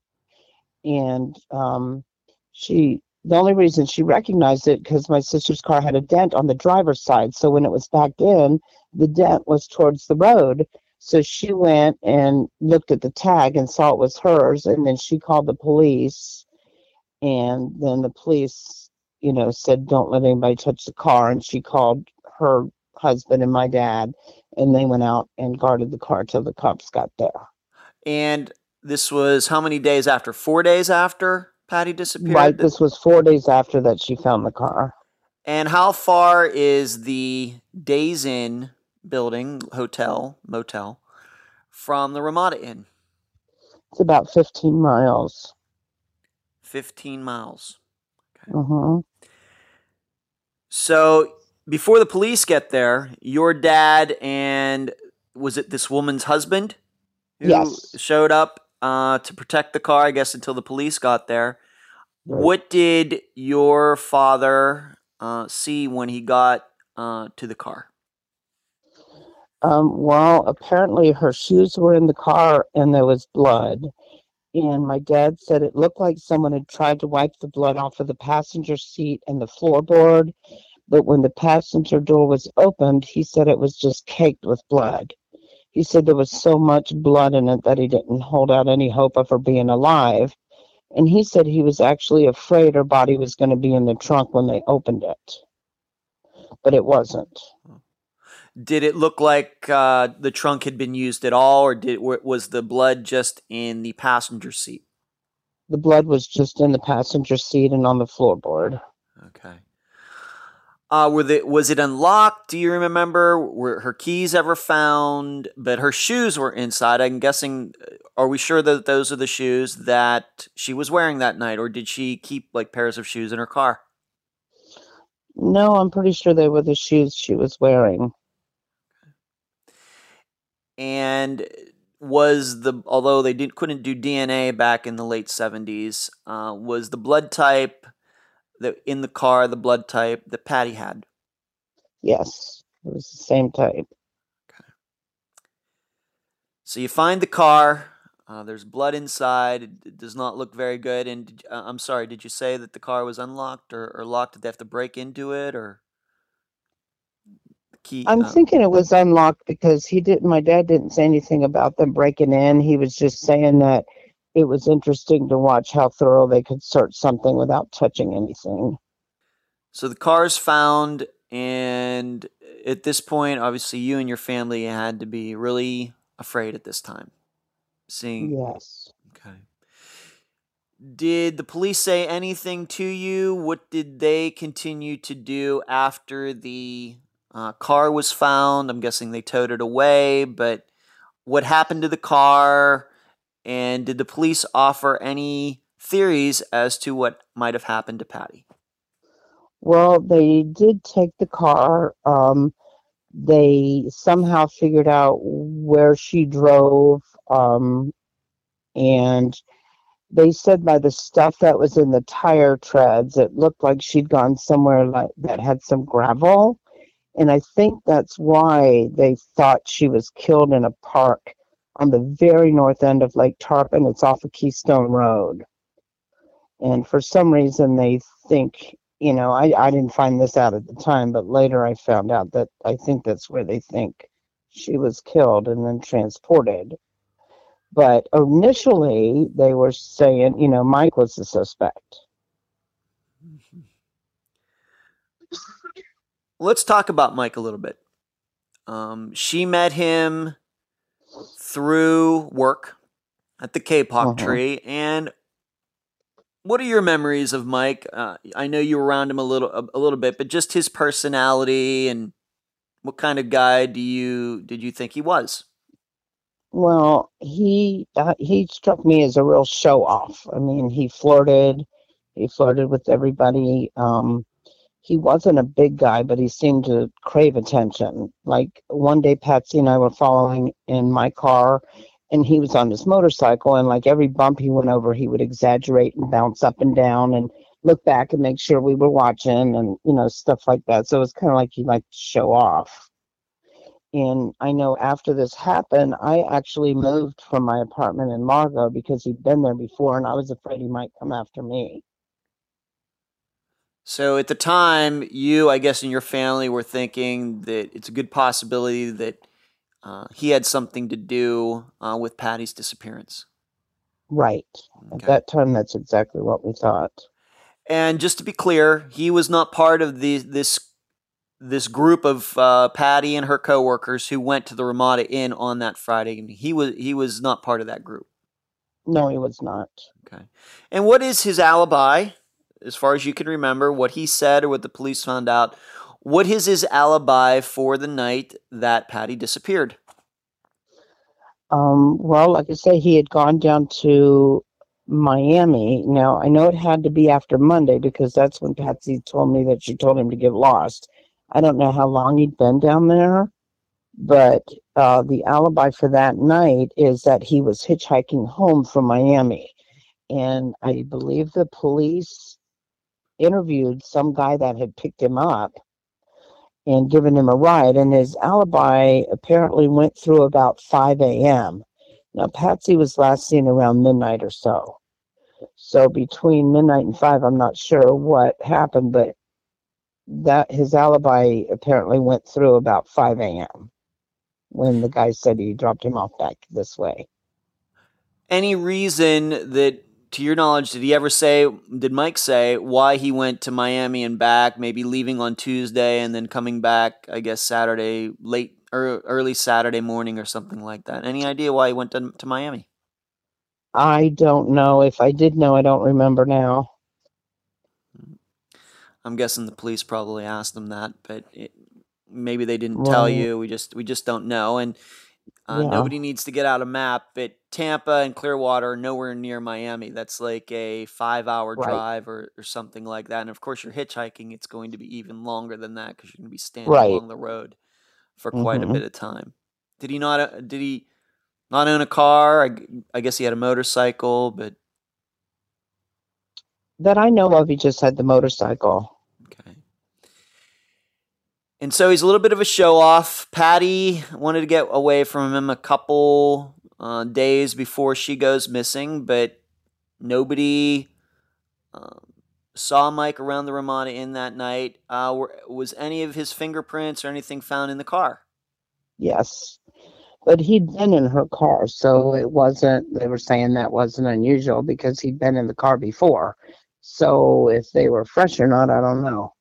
And um, she, the only reason she recognized it because my sister's car had a dent on the driver's side. So when it was backed in, the dent was towards the road. So she went and looked at the tag and saw it was hers. And then she called the police. And then the police, you know, said, don't let anybody touch the car. And she called her husband and my dad. And they went out and guarded the car till the cops got there. And this was how many days after? Four days after Patty disappeared? Right. This was four days after that she found the car. And how far is the Days Inn building, hotel, motel, from the Ramada Inn? It's about 15 miles. 15 miles. Uh-huh. So before the police get there, your dad and was it this woman's husband who Yes. showed up uh, to protect the car, I guess, until the police got there. Right. What did your father uh, see when he got uh, to the car? Um, well, apparently her shoes were in the car and there was blood. And my dad said it looked like someone had tried to wipe the blood off of the passenger seat and the floorboard. But when the passenger door was opened, he said it was just caked with blood. He said there was so much blood in it that he didn't hold out any hope of her being alive. And he said he was actually afraid her body was going to be in the trunk when they opened it. But it wasn't. Did it look like uh, the trunk had been used at all, or did was the blood just in the passenger seat? The blood was just in the passenger seat and on the floorboard. Okay. Uh, were the, was it unlocked? Do you remember? Were her keys ever found? But her shoes were inside. I'm guessing. Uh, are we sure that those are the shoes that she was wearing that night, or did she keep like pairs of shoes in her car? No, I'm pretty sure they were the shoes she was wearing. And was the although they didn't couldn't do DNA back in the late 70s, uh, was the blood type that in the car the blood type that Patty had? Yes, it was the same type. Okay. So you find the car. Uh, there's blood inside. It does not look very good. And uh, I'm sorry, did you say that the car was unlocked or, or locked? Did they have to break into it or? Key. I'm uh, thinking it was unlocked because he didn't. My dad didn't say anything about them breaking in. He was just saying that it was interesting to watch how thorough they could search something without touching anything. So the car is found, and at this point, obviously, you and your family had to be really afraid at this time. Seeing. Yes. Okay. Did the police say anything to you? What did they continue to do after the uh, car was found. I'm guessing they towed it away, but what happened to the car? And did the police offer any theories as to what might have happened to Patty? Well, they did take the car. Um, they somehow figured out where she drove. Um, and they said by the stuff that was in the tire treads, it looked like she'd gone somewhere like that had some gravel. And I think that's why they thought she was killed in a park on the very north end of Lake Tarpon. It's off of Keystone Road. And for some reason, they think, you know, I, I didn't find this out at the time, but later I found out that I think that's where they think she was killed and then transported. But initially, they were saying, you know, Mike was the suspect. Mm-hmm. Let's talk about Mike a little bit. Um, she met him through work at the Kapok uh-huh. tree. And what are your memories of Mike? Uh, I know you were around him a little a, a, little bit, but just his personality and what kind of guy do you did you think he was? Well, he uh, he struck me as a real show off. I mean, he flirted, he flirted with everybody. Um, he wasn't a big guy, but he seemed to crave attention. Like one day, Patsy and I were following in my car, and he was on his motorcycle, and like every bump he went over, he would exaggerate and bounce up and down and look back and make sure we were watching, and you know stuff like that. So it was kind of like he liked to show off. And I know after this happened, I actually moved from my apartment in Largo because he'd been there before, and I was afraid he might come after me. So at the time, you, I guess, and your family were thinking that it's a good possibility that uh, he had something to do uh, with Patty's disappearance. Right. Okay. At that time, that's exactly what we thought. And just to be clear, he was not part of the this this group of uh, Patty and her coworkers who went to the Ramada Inn on that Friday. He was he was not part of that group. No, he was not. Okay. And what is his alibi? As far as you can remember, what he said or what the police found out. What is his alibi for the night that Patty disappeared? Um, well, like I say, he had gone down to Miami. Now, I know it had to be after Monday because that's when Patsy told me that she told him to get lost. I don't know how long he'd been down there, but uh, the alibi for that night is that he was hitchhiking home from Miami. And I believe the police interviewed some guy that had picked him up and given him a ride, and his alibi apparently went through about 5 a.m. Now, Patsy was last seen around midnight or so. So between midnight and 5, I'm not sure what happened, but that his alibi apparently went through about 5 a.m. when the guy said he dropped him off back this way. Any reason that to your knowledge, did he ever say, did Mike say why he went to Miami and back, maybe leaving on Tuesday and then coming back, I guess, Saturday, late or early Saturday morning or something like that? Any idea why he went to, to Miami? I don't know. If I did know, I don't remember now. I'm guessing the police probably asked them that, but it, maybe they didn't tell you. We just we just don't know. And uh, Yeah. nobody needs to get out a map. But Tampa and Clearwater are nowhere near Miami. That's like a five hour Right. drive or, or something like that. And of course, you're hitchhiking. It's going to be even longer than that because you're going to be standing Right. along the road for quite a Mhm. bit of time. Did he not? uh, Did he not own a car? I, I guess he had a motorcycle, but That I know of, he just had the motorcycle. And so he's a little bit of a show off. Patty wanted to get away from him a couple uh, days before she goes missing, but nobody um, saw Mike around the Ramada Inn that night. Uh, were, was any of his fingerprints or anything found in the car? Yes. But he'd been in her car, so it wasn't, they were saying that wasn't unusual because he'd been in the car before. So if they were fresh or not, I don't know.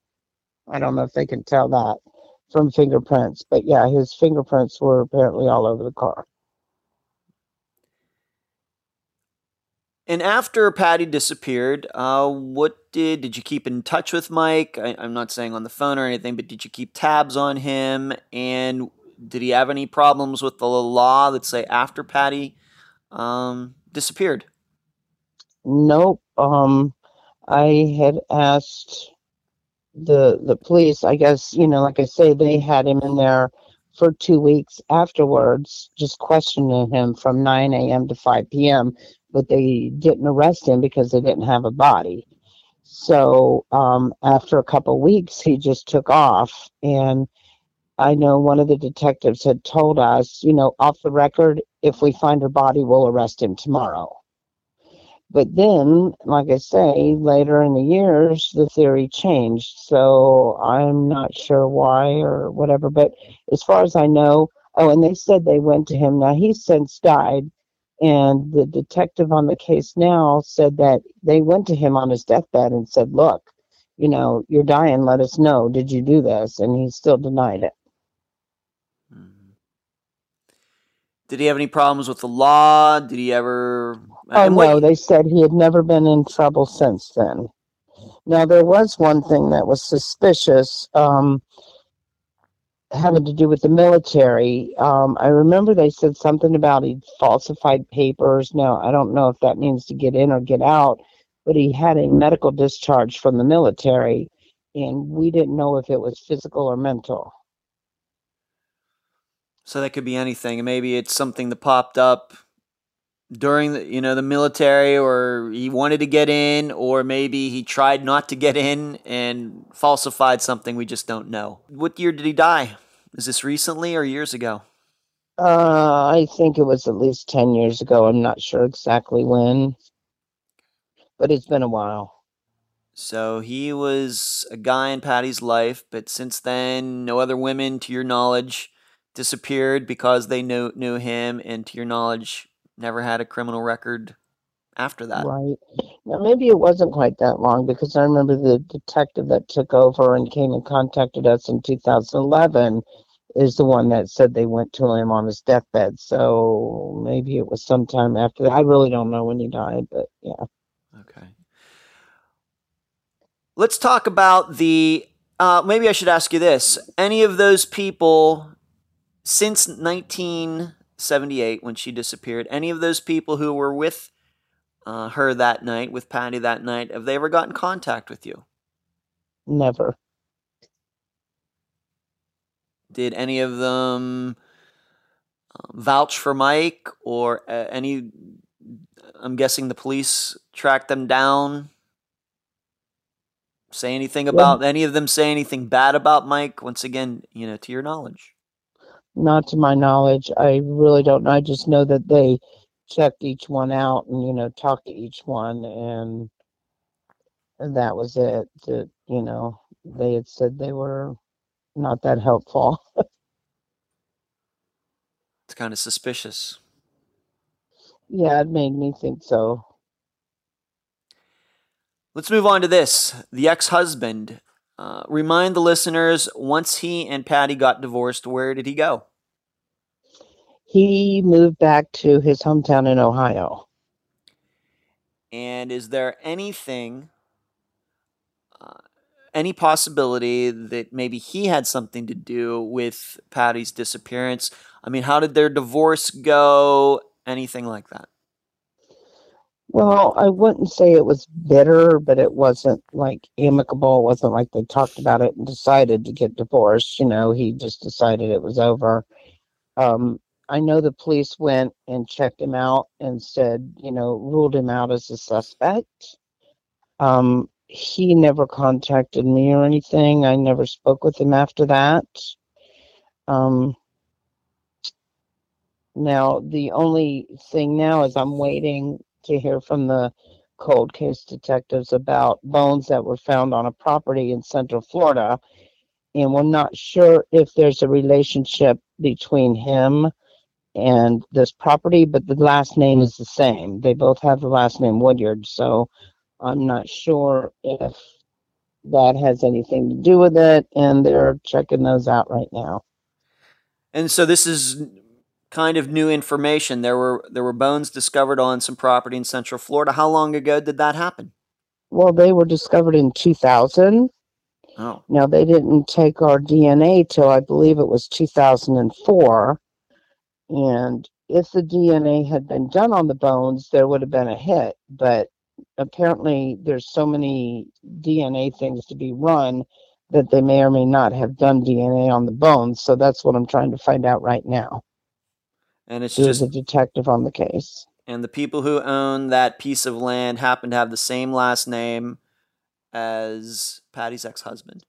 I don't know if they can tell that from fingerprints. But yeah, his fingerprints were apparently all over the car. And after Patty disappeared, uh, what did did you keep in touch with Mike? I, I'm not saying on the phone or anything, but did you keep tabs on him? And did he have any problems with the law? Let's say after Patty um, disappeared. Nope. Um, I had asked the the police. I guess you know, like I say, they had him in there for two weeks afterwards, just questioning him from 9 a.m. to 5 p.m. But they didn't arrest him because they didn't have a body. So um, after a couple weeks, he just took off. And I know one of the detectives had told us, you know, off the record, if we find her body, we'll arrest him tomorrow. But then, like I say, later in the years, the theory changed. So I'm not sure why or whatever. But as far as I know, oh, and they said they went to him. Now he's since died. And the detective on the case now said that they went to him on his deathbed and said, look, you know, you're dying. Let us know. Did you do this? And he still denied it. Did he have any problems with the law? Did he ever? Oh what- no, they said he had never been in trouble since then. Now there was one thing that was suspicious, um, having to do with the military. Um, I remember they said something about he falsified papers. Now I don't know if that means to get in or get out, but he had a medical discharge from the military, and we didn't know if it was physical or mental. So that could be anything. Maybe it's something that popped up during the you know the military or he wanted to get in or maybe he tried not to get in and falsified something we just don't know. What year did he die? Is this recently or years ago? Uh, I think it was at least 10 years ago. I'm not sure exactly when, but it's been a while. So he was a guy in Patty's life, but since then no other women to your knowledge disappeared because they knew knew him and to your knowledge never had a criminal record after that. Right. Now, maybe it wasn't quite that long because I remember the detective that took over and came and contacted us in 2011 is the one that said they went to him on his deathbed. So maybe it was sometime after that. I really don't know when he died, but yeah. Okay. Let's talk about the. Uh, maybe I should ask you this: Any of those people since 1978, when she disappeared, any of those people who were with uh, her that night, with Patty that night, have they ever gotten contact with you? Never. Did any of them um, vouch for Mike, or uh, any? I'm guessing the police tracked them down. Say anything about any of them? Say anything bad about Mike? Once again, you know, to your knowledge. Not to my knowledge. I really don't know. I just know that they checked each one out and, you know, talked to each one and and that was it. That, you know, they had said they were not that helpful. It's kind of suspicious. Yeah, it made me think so. Let's move on to this. The ex husband. Uh, remind the listeners once he and Patty got divorced, where did he go? He moved back to his hometown in Ohio. And is there anything, uh, any possibility that maybe he had something to do with Patty's disappearance? I mean, how did their divorce go? Anything like that? Well, I wouldn't say it was bitter, but it wasn't like amicable. It wasn't like they talked about it and decided to get divorced. You know, he just decided it was over. Um, I know the police went and checked him out and said, you know, ruled him out as a suspect. Um, he never contacted me or anything. I never spoke with him after that. Um, now, the only thing now is I'm waiting to hear from the cold case detectives about bones that were found on a property in Central Florida. And we're not sure if there's a relationship between him and this property, but the last name is the same. They both have the last name Woodyard. So I'm not sure if that has anything to do with it. And they're checking those out right now. And so this is kind of new information. There were there were bones discovered on some property in Central Florida. How long ago did that happen? Well, they were discovered in 2000. Oh, Now, they didn't take our DNA till I believe it was 2004. And if the DNA had been done on the bones, there would have been a hit. But apparently, there's so many DNA things to be run that they may or may not have done DNA on the bones. So that's what I'm trying to find out right now. And it's There's just a detective on the case. and the people who own that piece of land happen to have the same last name as Patty's ex-husband.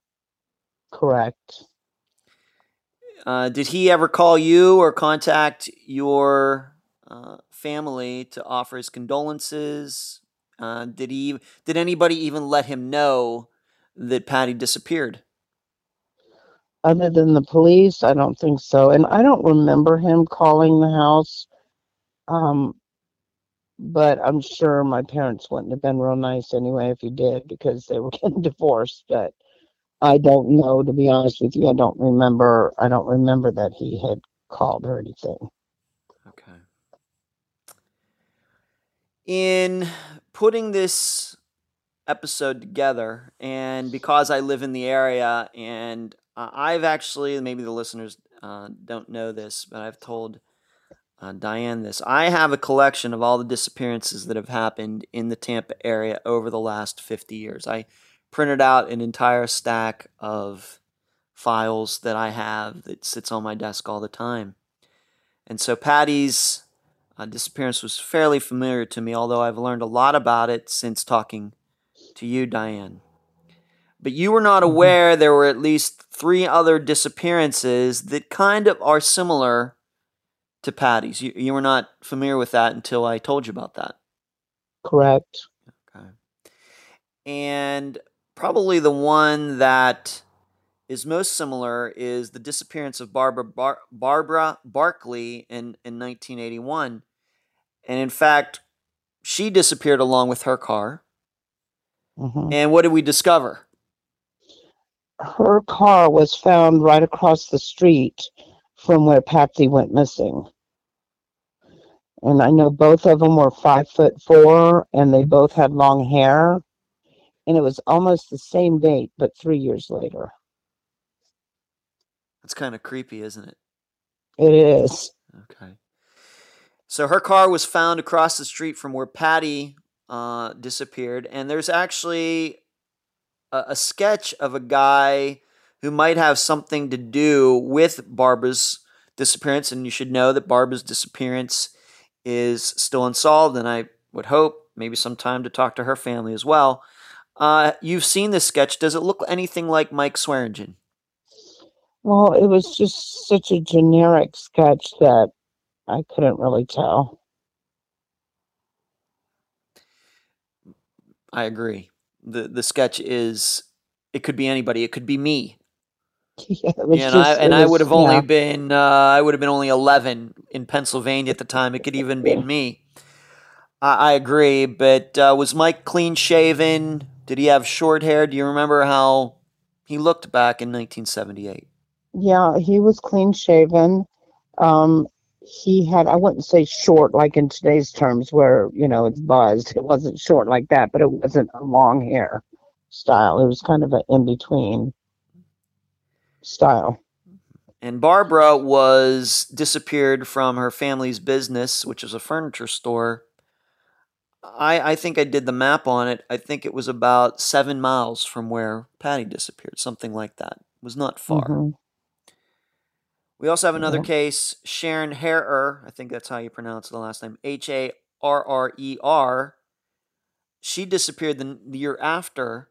Correct. Uh, did he ever call you or contact your uh, family to offer his condolences? Uh, did he? Did anybody even let him know that Patty disappeared? Other than the police, I don't think so. And I don't remember him calling the house. Um, but I'm sure my parents wouldn't have been real nice anyway if he did because they were getting divorced. But I don't know, to be honest with you. I don't remember. I don't remember that he had called or anything. Okay. In putting this episode together, and because I live in the area, and uh, I've actually, maybe the listeners uh, don't know this, but I've told uh, Diane this. I have a collection of all the disappearances that have happened in the Tampa area over the last 50 years. I printed out an entire stack of files that I have that sits on my desk all the time. And so Patty's uh, disappearance was fairly familiar to me, although I've learned a lot about it since talking to you, Diane. But you were not aware there were at least three other disappearances that kind of are similar to Patty's. You, you were not familiar with that until I told you about that. Correct. Okay. And probably the one that is most similar is the disappearance of Barbara Bar- Barbara Barkley in, in 1981. And in fact, she disappeared along with her car. hmm And what did we discover? Her car was found right across the street from where Patsy went missing. And I know both of them were five foot four and they both had long hair. And it was almost the same date, but three years later. That's kind of creepy, isn't it? It is. Okay. So her car was found across the street from where Patty uh, disappeared, and there's actually a, a sketch of a guy who might have something to do with Barbara's disappearance. And you should know that Barbara's disappearance is still unsolved, and I would hope maybe some time to talk to her family as well. Uh, you've seen this sketch. Does it look anything like Mike Swearingen? Well, it was just such a generic sketch that I couldn't really tell. I agree. The The sketch is it could be anybody. It could be me. Yeah, was and I, just- it and I would have only yeah. been uh, I would have been only eleven in Pennsylvania at the time. It could even be me. I, I agree, but uh, was Mike clean shaven? Did he have short hair? Do you remember how he looked back in 1978? Yeah, he was clean shaven. Um, he had, I wouldn't say short like in today's terms where, you know, it's buzzed. It wasn't short like that, but it wasn't a long hair style. It was kind of an in between style. And Barbara was disappeared from her family's business, which is a furniture store. I, I think I did the map on it. I think it was about seven miles from where Patty disappeared, something like that. It was not far. Mhm. We also have another case, Sharon Harrer. I think that's how you pronounce the last name. H A R R E R. She disappeared the, the year after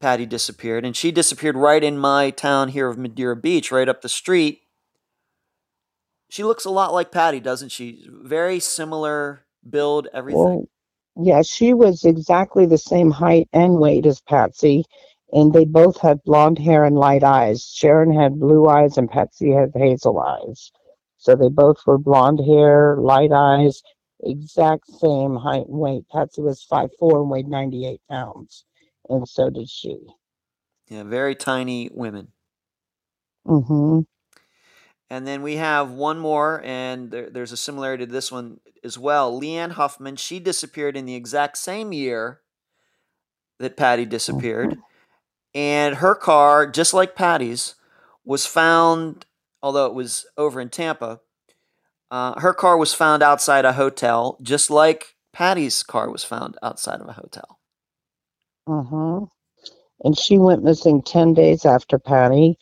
Patty disappeared, and she disappeared right in my town here of Madeira Beach, right up the street. She looks a lot like Patty, doesn't she? Very similar build, everything. Well, yeah, she was exactly the same height and weight as Patsy, and they both had blonde hair and light eyes. Sharon had blue eyes and Patsy had hazel eyes. So they both were blonde hair, light eyes, exact same height and weight. Patsy was five four and weighed 98 pounds, and so did she. yeah, very tiny women. Mm-hmm. And then we have one more, and there, there's a similarity to this one as well. Leanne Huffman, she disappeared in the exact same year that Patty disappeared. And her car, just like Patty's, was found, although it was over in Tampa, uh, her car was found outside a hotel, just like Patty's car was found outside of a hotel. hmm And she went missing 10 days after Patty,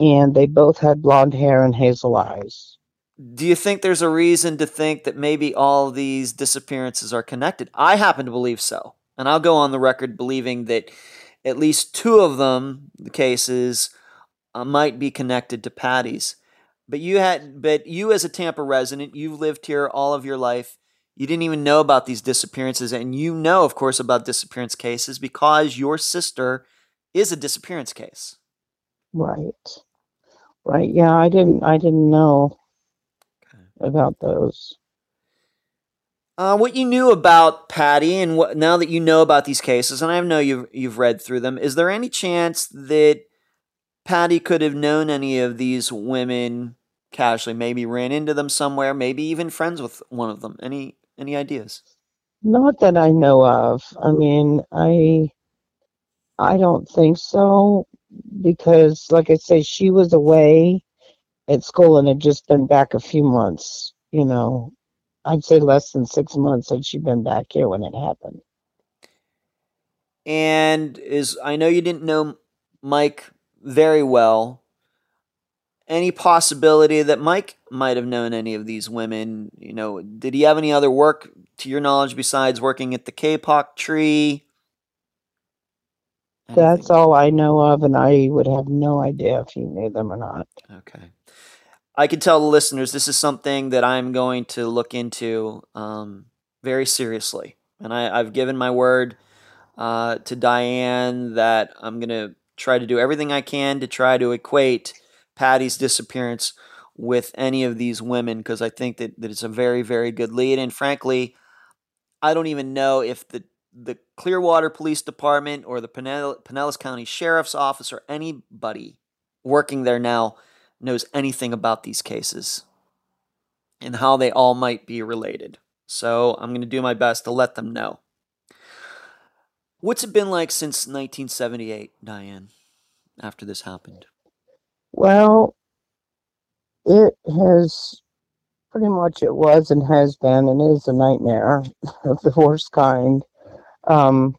and they both had blonde hair and hazel eyes. Do you think there's a reason to think that maybe all these disappearances are connected? I happen to believe so. And I'll go on the record believing that at least two of them, the cases, uh, might be connected to Patty's. But you had, but you as a Tampa resident, you've lived here all of your life. You didn't even know about these disappearances, and you know, of course, about disappearance cases because your sister is a disappearance case. Right. Right. Yeah, I didn't I didn't know about those. Uh, what you knew about Patty, and what now that you know about these cases, and I know you've you've read through them, is there any chance that Patty could have known any of these women casually? Maybe ran into them somewhere, maybe even friends with one of them. Any any ideas? Not that I know of. I mean, I I don't think so because like I say she was away at school and had just been back a few months, you know. I'd say less than 6 months had she been back here when it happened. And is I know you didn't know Mike very well. Any possibility that Mike might have known any of these women? You know, did he have any other work to your knowledge besides working at the Kapok tree? That's all I know of and I would have no idea if he knew them or not. Okay. I can tell the listeners this is something that I'm going to look into um, very seriously. And I, I've given my word uh, to Diane that I'm going to try to do everything I can to try to equate Patty's disappearance with any of these women because I think that, that it's a very, very good lead. And frankly, I don't even know if the the Clearwater Police Department or the Pinell- Pinellas County Sheriff's Office or anybody working there now knows anything about these cases and how they all might be related. So I'm going to do my best to let them know. What's it been like since 1978, Diane, after this happened? Well, it has pretty much it was and has been and is a nightmare of the worst kind. Um,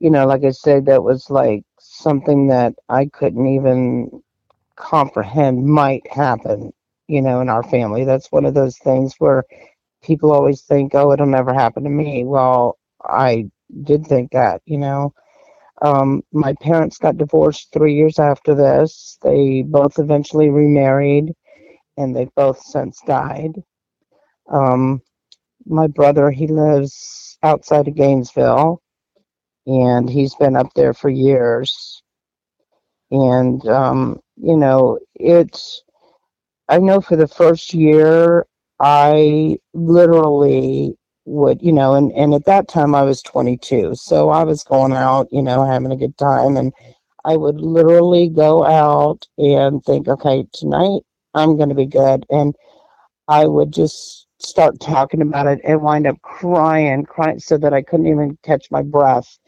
you know, like I said, that was like something that I couldn't even comprehend might happen, you know, in our family. That's one of those things where people always think, oh, it'll never happen to me. Well, I did think that, you know. Um, my parents got divorced three years after this. They both eventually remarried, and they both since died. Um, my brother, he lives outside of Gainesville, and he's been up there for years. And um, you know, it's. I know for the first year, I literally would, you know, and, and at that time I was 22. So I was going out, you know, having a good time. And I would literally go out and think, okay, tonight I'm going to be good. And I would just start talking about it and wind up crying, crying so that I couldn't even catch my breath.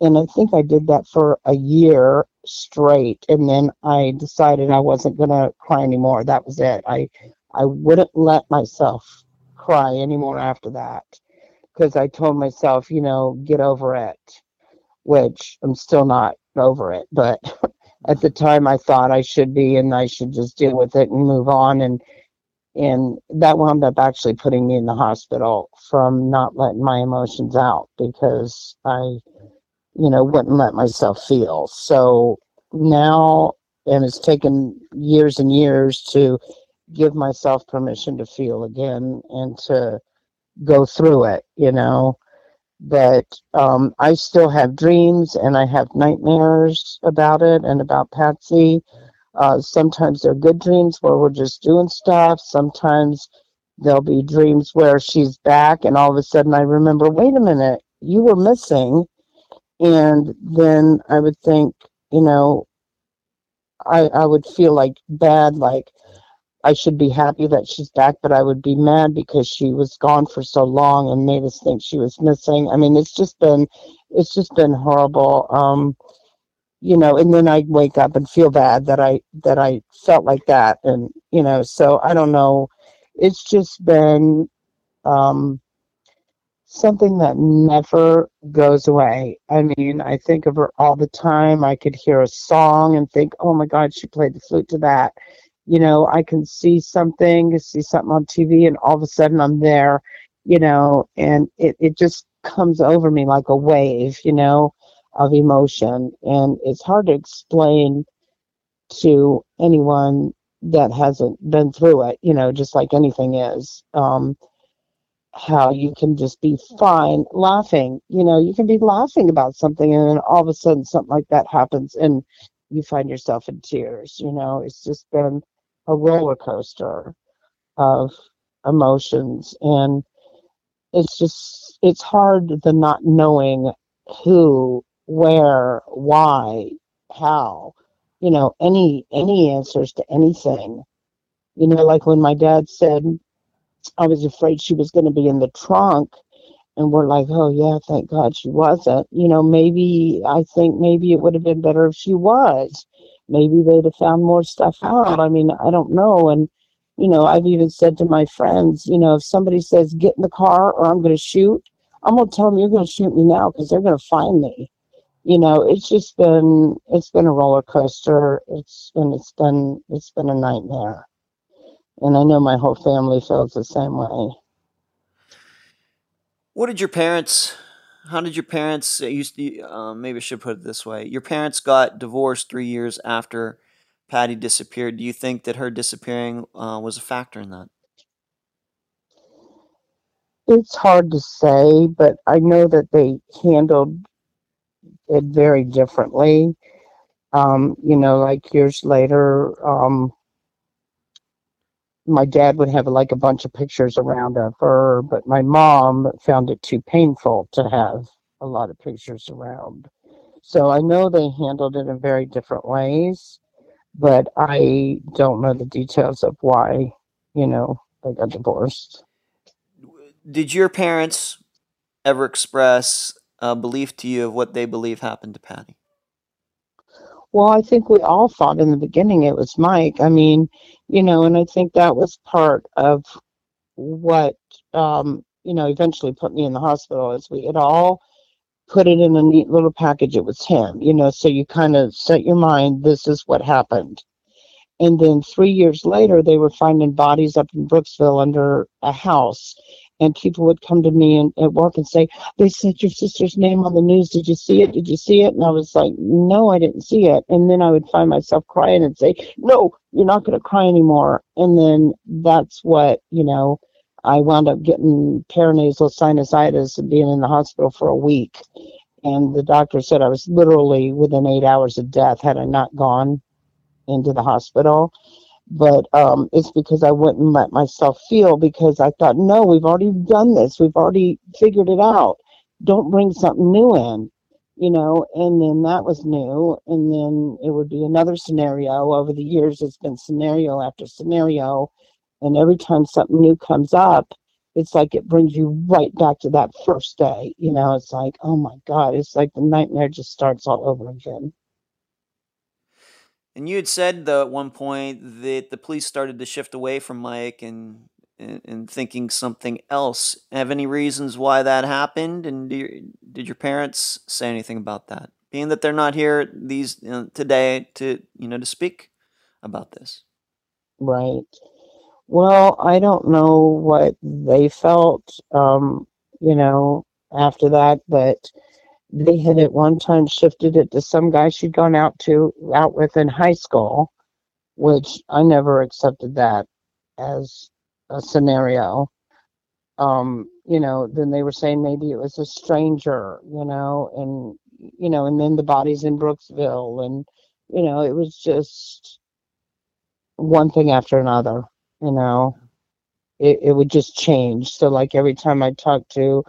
And I think I did that for a year straight. And then I decided I wasn't to cry anymore. That was it. I, I wouldn't let myself cry anymore after that because I told myself, you know, get over it, which I'm still not over it. But at the time, I thought I should be, and I should just deal with it and move on. And and that wound up actually putting me in the hospital from not letting my emotions out because I, you know, wouldn't let myself feel. So now, and it's taken years and years to give myself permission to feel again and to go through it, you know. But um, I still have dreams and I have nightmares about it and about Patsy. Uh, sometimes they're good dreams where we're just doing stuff. Sometimes there'll be dreams where she's back and all of a sudden I remember, wait a minute, you were missing. And then I would think, you know, I, I would feel like bad, like I should be happy that she's back, but I would be mad because she was gone for so long and made us think she was missing. I mean, it's just been, it's just been horrible. Um, you know, and then I'd wake up and feel bad that I that I felt like that, and you know, so I don't know. It's just been um, something that never goes away. I mean, I think of her all the time. I could hear a song and think, "Oh my God, she played the flute to that." You know, I can see something, see something on TV, and all of a sudden I'm there. You know, and it it just comes over me like a wave. You know of emotion. And it's hard to explain to anyone that hasn't been through it, you know, just like anything is. Um, how you can just be fine laughing. You know, you can be laughing about something and then all of a sudden something like that happens and you find yourself in tears. You know, it's just been a roller coaster of emotions and it's just it's hard the not knowing who where, why, how, you know, any any answers to anything. You know, like when my dad said, I was afraid she was going to be in the trunk. And we're like, oh, yeah, thank God she wasn't. You know, maybe, I think maybe it would have been better if she was. Maybe they'd have found more stuff out. I mean, I don't know. And, you know, I've even said to my friends, you know, if somebody says, get in the car or I'm going to shoot, I'm going to tell them you're going to shoot me now because they're going to find me you know, it's just been it's been a roller coaster. It's been it's been it's been a nightmare, and I know my whole family feels the same way. What did your parents? How did your parents? Used to, um, maybe I should put it this way: Your parents got divorced three years after Patty disappeared. Do you think that her disappearing uh, was a factor in that? It's hard to say, but I know that they handled it very differently. Um, you know, like years later, um, my dad would have like a bunch of pictures around of her, but my mom found it too painful to have a lot of pictures around. So I know they handled it in very different ways, but I don't know the details of why, you know, they got divorced. Did your parents ever express a belief to you of what they believe happened to Patty? Well, I think we all thought in the beginning it was Mike. I mean, you know, and I think that was part of what, um, you know, eventually put me in the hospital is we had all put it in a neat little package. It was him, you know, so you kind of set your mind, this is what happened. And then three years later, they were finding bodies up in Brooksville under a house and people would come to me and, at work and say, They said your sister's name on the news. Did you see it? Did you see it? And I was like, No, I didn't see it. And then I would find myself crying and say, No, you're not going to cry anymore. And then that's what, you know, I wound up getting paranasal sinusitis and being in the hospital for a week. And the doctor said I was literally within eight hours of death had I not gone into the hospital. But um, it's because I wouldn't let myself feel because I thought, no, we've already done this. We've already figured it out. Don't bring something new in, you know. And then that was new. And then it would be another scenario. Over the years, it's been scenario after scenario. And every time something new comes up, it's like it brings you right back to that first day. You know, it's like, oh my God, it's like the nightmare just starts all over again. And you had said though at one point that the police started to shift away from Mike and and, and thinking something else. Have any reasons why that happened? And did your parents say anything about that? Being that they're not here these you know, today to you know to speak about this. Right. Well, I don't know what they felt, um, you know, after that, but they had at one time shifted it to some guy she'd gone out to out with in high school, which I never accepted that as a scenario. Um, you know, then they were saying maybe it was a stranger, you know, and you know, and then the bodies in Brooksville and you know, it was just one thing after another, you know. It it would just change. So like every time I talked to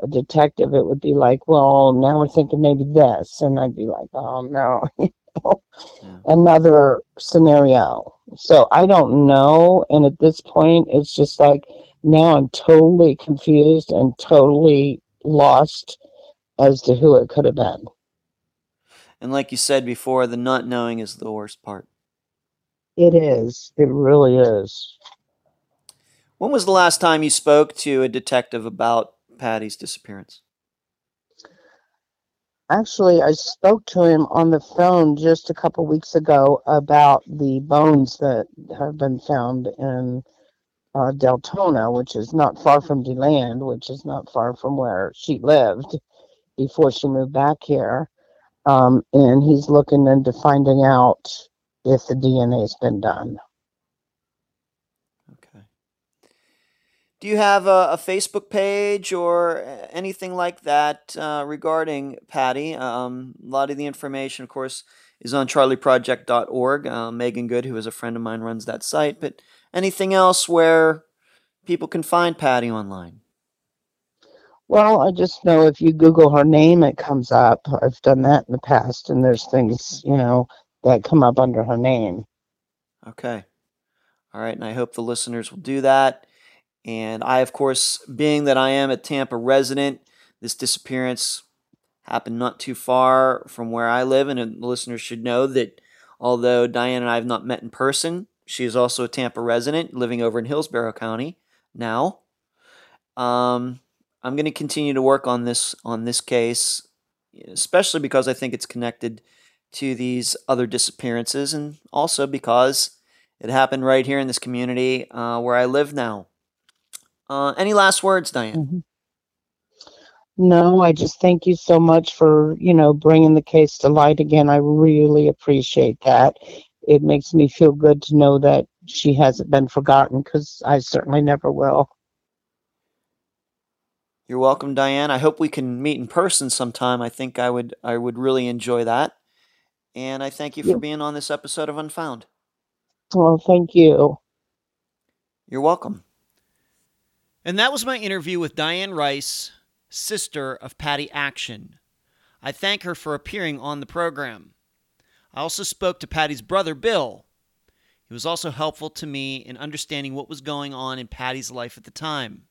a detective, it would be like, well, now we're thinking maybe this. And I'd be like, oh no, yeah. another scenario. So I don't know. And at this point, it's just like, now I'm totally confused and totally lost as to who it could have been. And like you said before, the not knowing is the worst part. It is. It really is. When was the last time you spoke to a detective about Patty's disappearance? Actually, I spoke to him on the phone just a couple weeks ago about the bones that have been found in uh, Deltona, which is not far from DeLand, which is not far from where she lived before she moved back here. Um, and he's looking into finding out if the DNA's been done. Do you have a, a Facebook page or anything like that uh, regarding Patty? Um, a lot of the information, of course, is on charleyproject.org. Uh, Meaghan Good, who is a friend of mine, runs that site. But anything else where people can find Patty online? Well, I just know if you Google her name, it comes up. I've done that in the past, and there's things, you know, that come up under her name. Okay. All right. And I hope the listeners will do that. And I, of course, being that I am a Tampa resident, this disappearance happened not too far from where I live. And the listeners should know that although Diane and I have not met in person, she is also a Tampa resident living over in Hillsborough County now. Um, I'm going to continue to work on this on this case, especially because I think it's connected to these other disappearances, and also because it happened right here in this community uh, where I live now. Uh, any last words, Diane? Mm-hmm. No, I just thank you so much for, you know, bringing the case to light again. I really appreciate that. It makes me feel good to know that she hasn't been forgotten because I certainly never will. You're welcome, Diane. I hope we can meet in person sometime. I think I would I would really enjoy that. And I thank you for yeah. being on this episode of Unfound. Well, thank you. You're welcome. And that was my interview with Diane Rice, sister of Patty Acton. I thank her for appearing on the program. I also spoke to Patty's brother, Bill. He was also helpful to me in understanding what was going on in Patty's life at the time.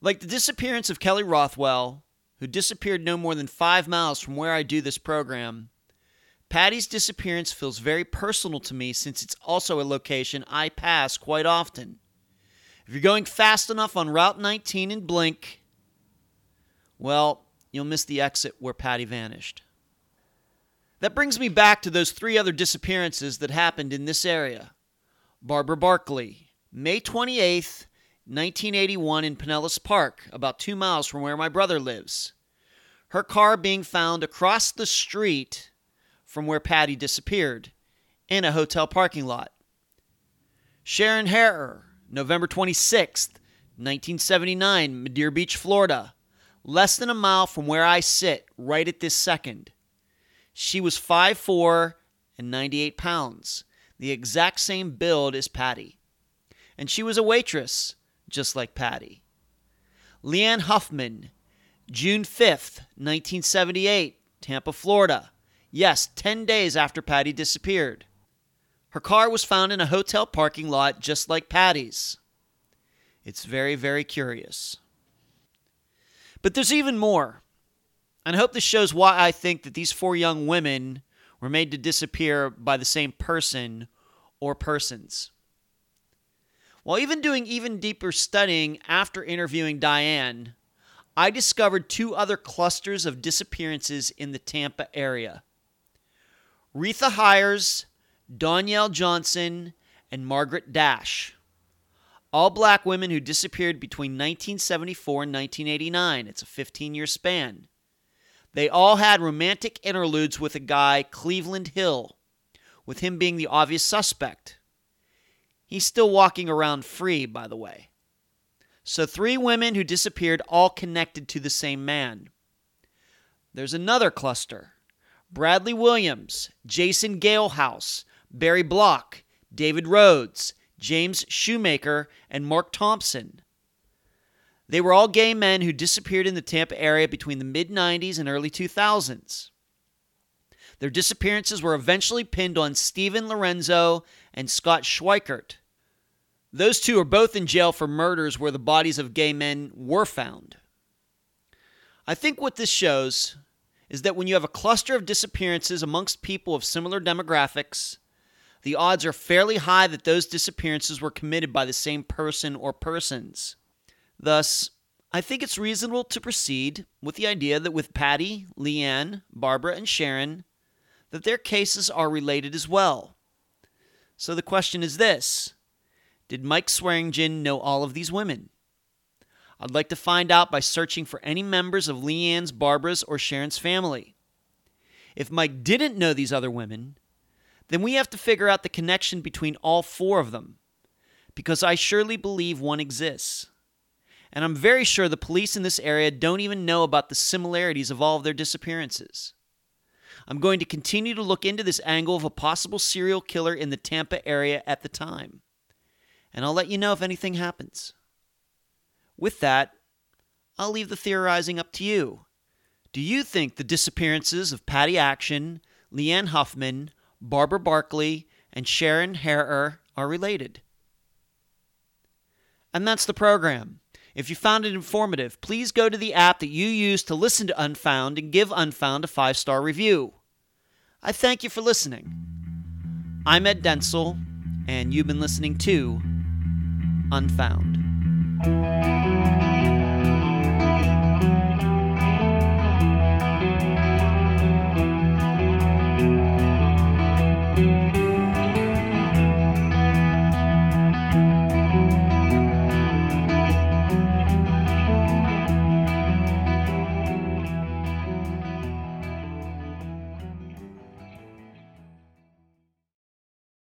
Like the disappearance of Kelly Rothwell, who disappeared no more than five miles from where I do this program, Patty's disappearance feels very personal to me since it's also a location I pass quite often. If you're going fast enough on Route 19 in Blink, well, you'll miss the exit where Patty vanished. That brings me back to those three other disappearances that happened in this area. Barbara Barkley, May 28th, 1981, in Pinellas Park, about two miles from where my brother lives. Her car being found across the street from where Patty disappeared, in a hotel parking lot. Sharon Harrer, November 26th, 1979, Madeira Beach, Florida, less than a mile from where I sit right at this second. She was 5'4 and 98 pounds. the exact same build as Patty. And she was a waitress, just like Patty. Leanne Huffman, June 5th, 1978, Tampa, Florida. Yes, 10 days after Patty disappeared. Her car was found in a hotel parking lot just like Patty's. It's very, very curious. But there's even more. And I hope this shows why I think that these four young women were made to disappear by the same person or persons. While even doing even deeper studying after interviewing Diane, I discovered two other clusters of disappearances in the Tampa area. Retha Hires, Donyelle Johnson, and Margaret Dash. All black women who disappeared between 1974 and 1989. It's a 15 year span. They all had romantic interludes with a guy, Cleveland Hill, with him being the obvious suspect. He's still walking around free, by the way. So, three women who disappeared, all connected to the same man. There's another cluster Bradley Williams, Jason Galehouse, Barry Block, David Rhodes, James Shoemaker, and Mark Thompson. They were all gay men who disappeared in the Tampa area between the mid 90s and early 2000s. Their disappearances were eventually pinned on Steven Lorenzo and Scott Schweickert. Those two are both in jail for murders where the bodies of gay men were found. I think what this shows is that when you have a cluster of disappearances amongst people of similar demographics, the odds are fairly high that those disappearances were committed by the same person or persons. Thus, I think it's reasonable to proceed with the idea that with Patty, Leanne, Barbara, and Sharon, that their cases are related as well. So the question is this Did Mike Swearingen know all of these women? I'd like to find out by searching for any members of Leanne's, Barbara's, or Sharon's family. If Mike didn't know these other women, then we have to figure out the connection between all four of them, because I surely believe one exists. And I'm very sure the police in this area don't even know about the similarities of all of their disappearances. I'm going to continue to look into this angle of a possible serial killer in the Tampa area at the time. And I'll let you know if anything happens. With that, I'll leave the theorizing up to you. Do you think the disappearances of Patty Acton, Leanne Huffman, Barbara Barkley, and Sharon Harrer are related. And that's the program. If you found it informative, please go to the app that you use to listen to Unfound and give Unfound a five star review. I thank you for listening. I'm Ed Dentzel, and you've been listening to Unfound.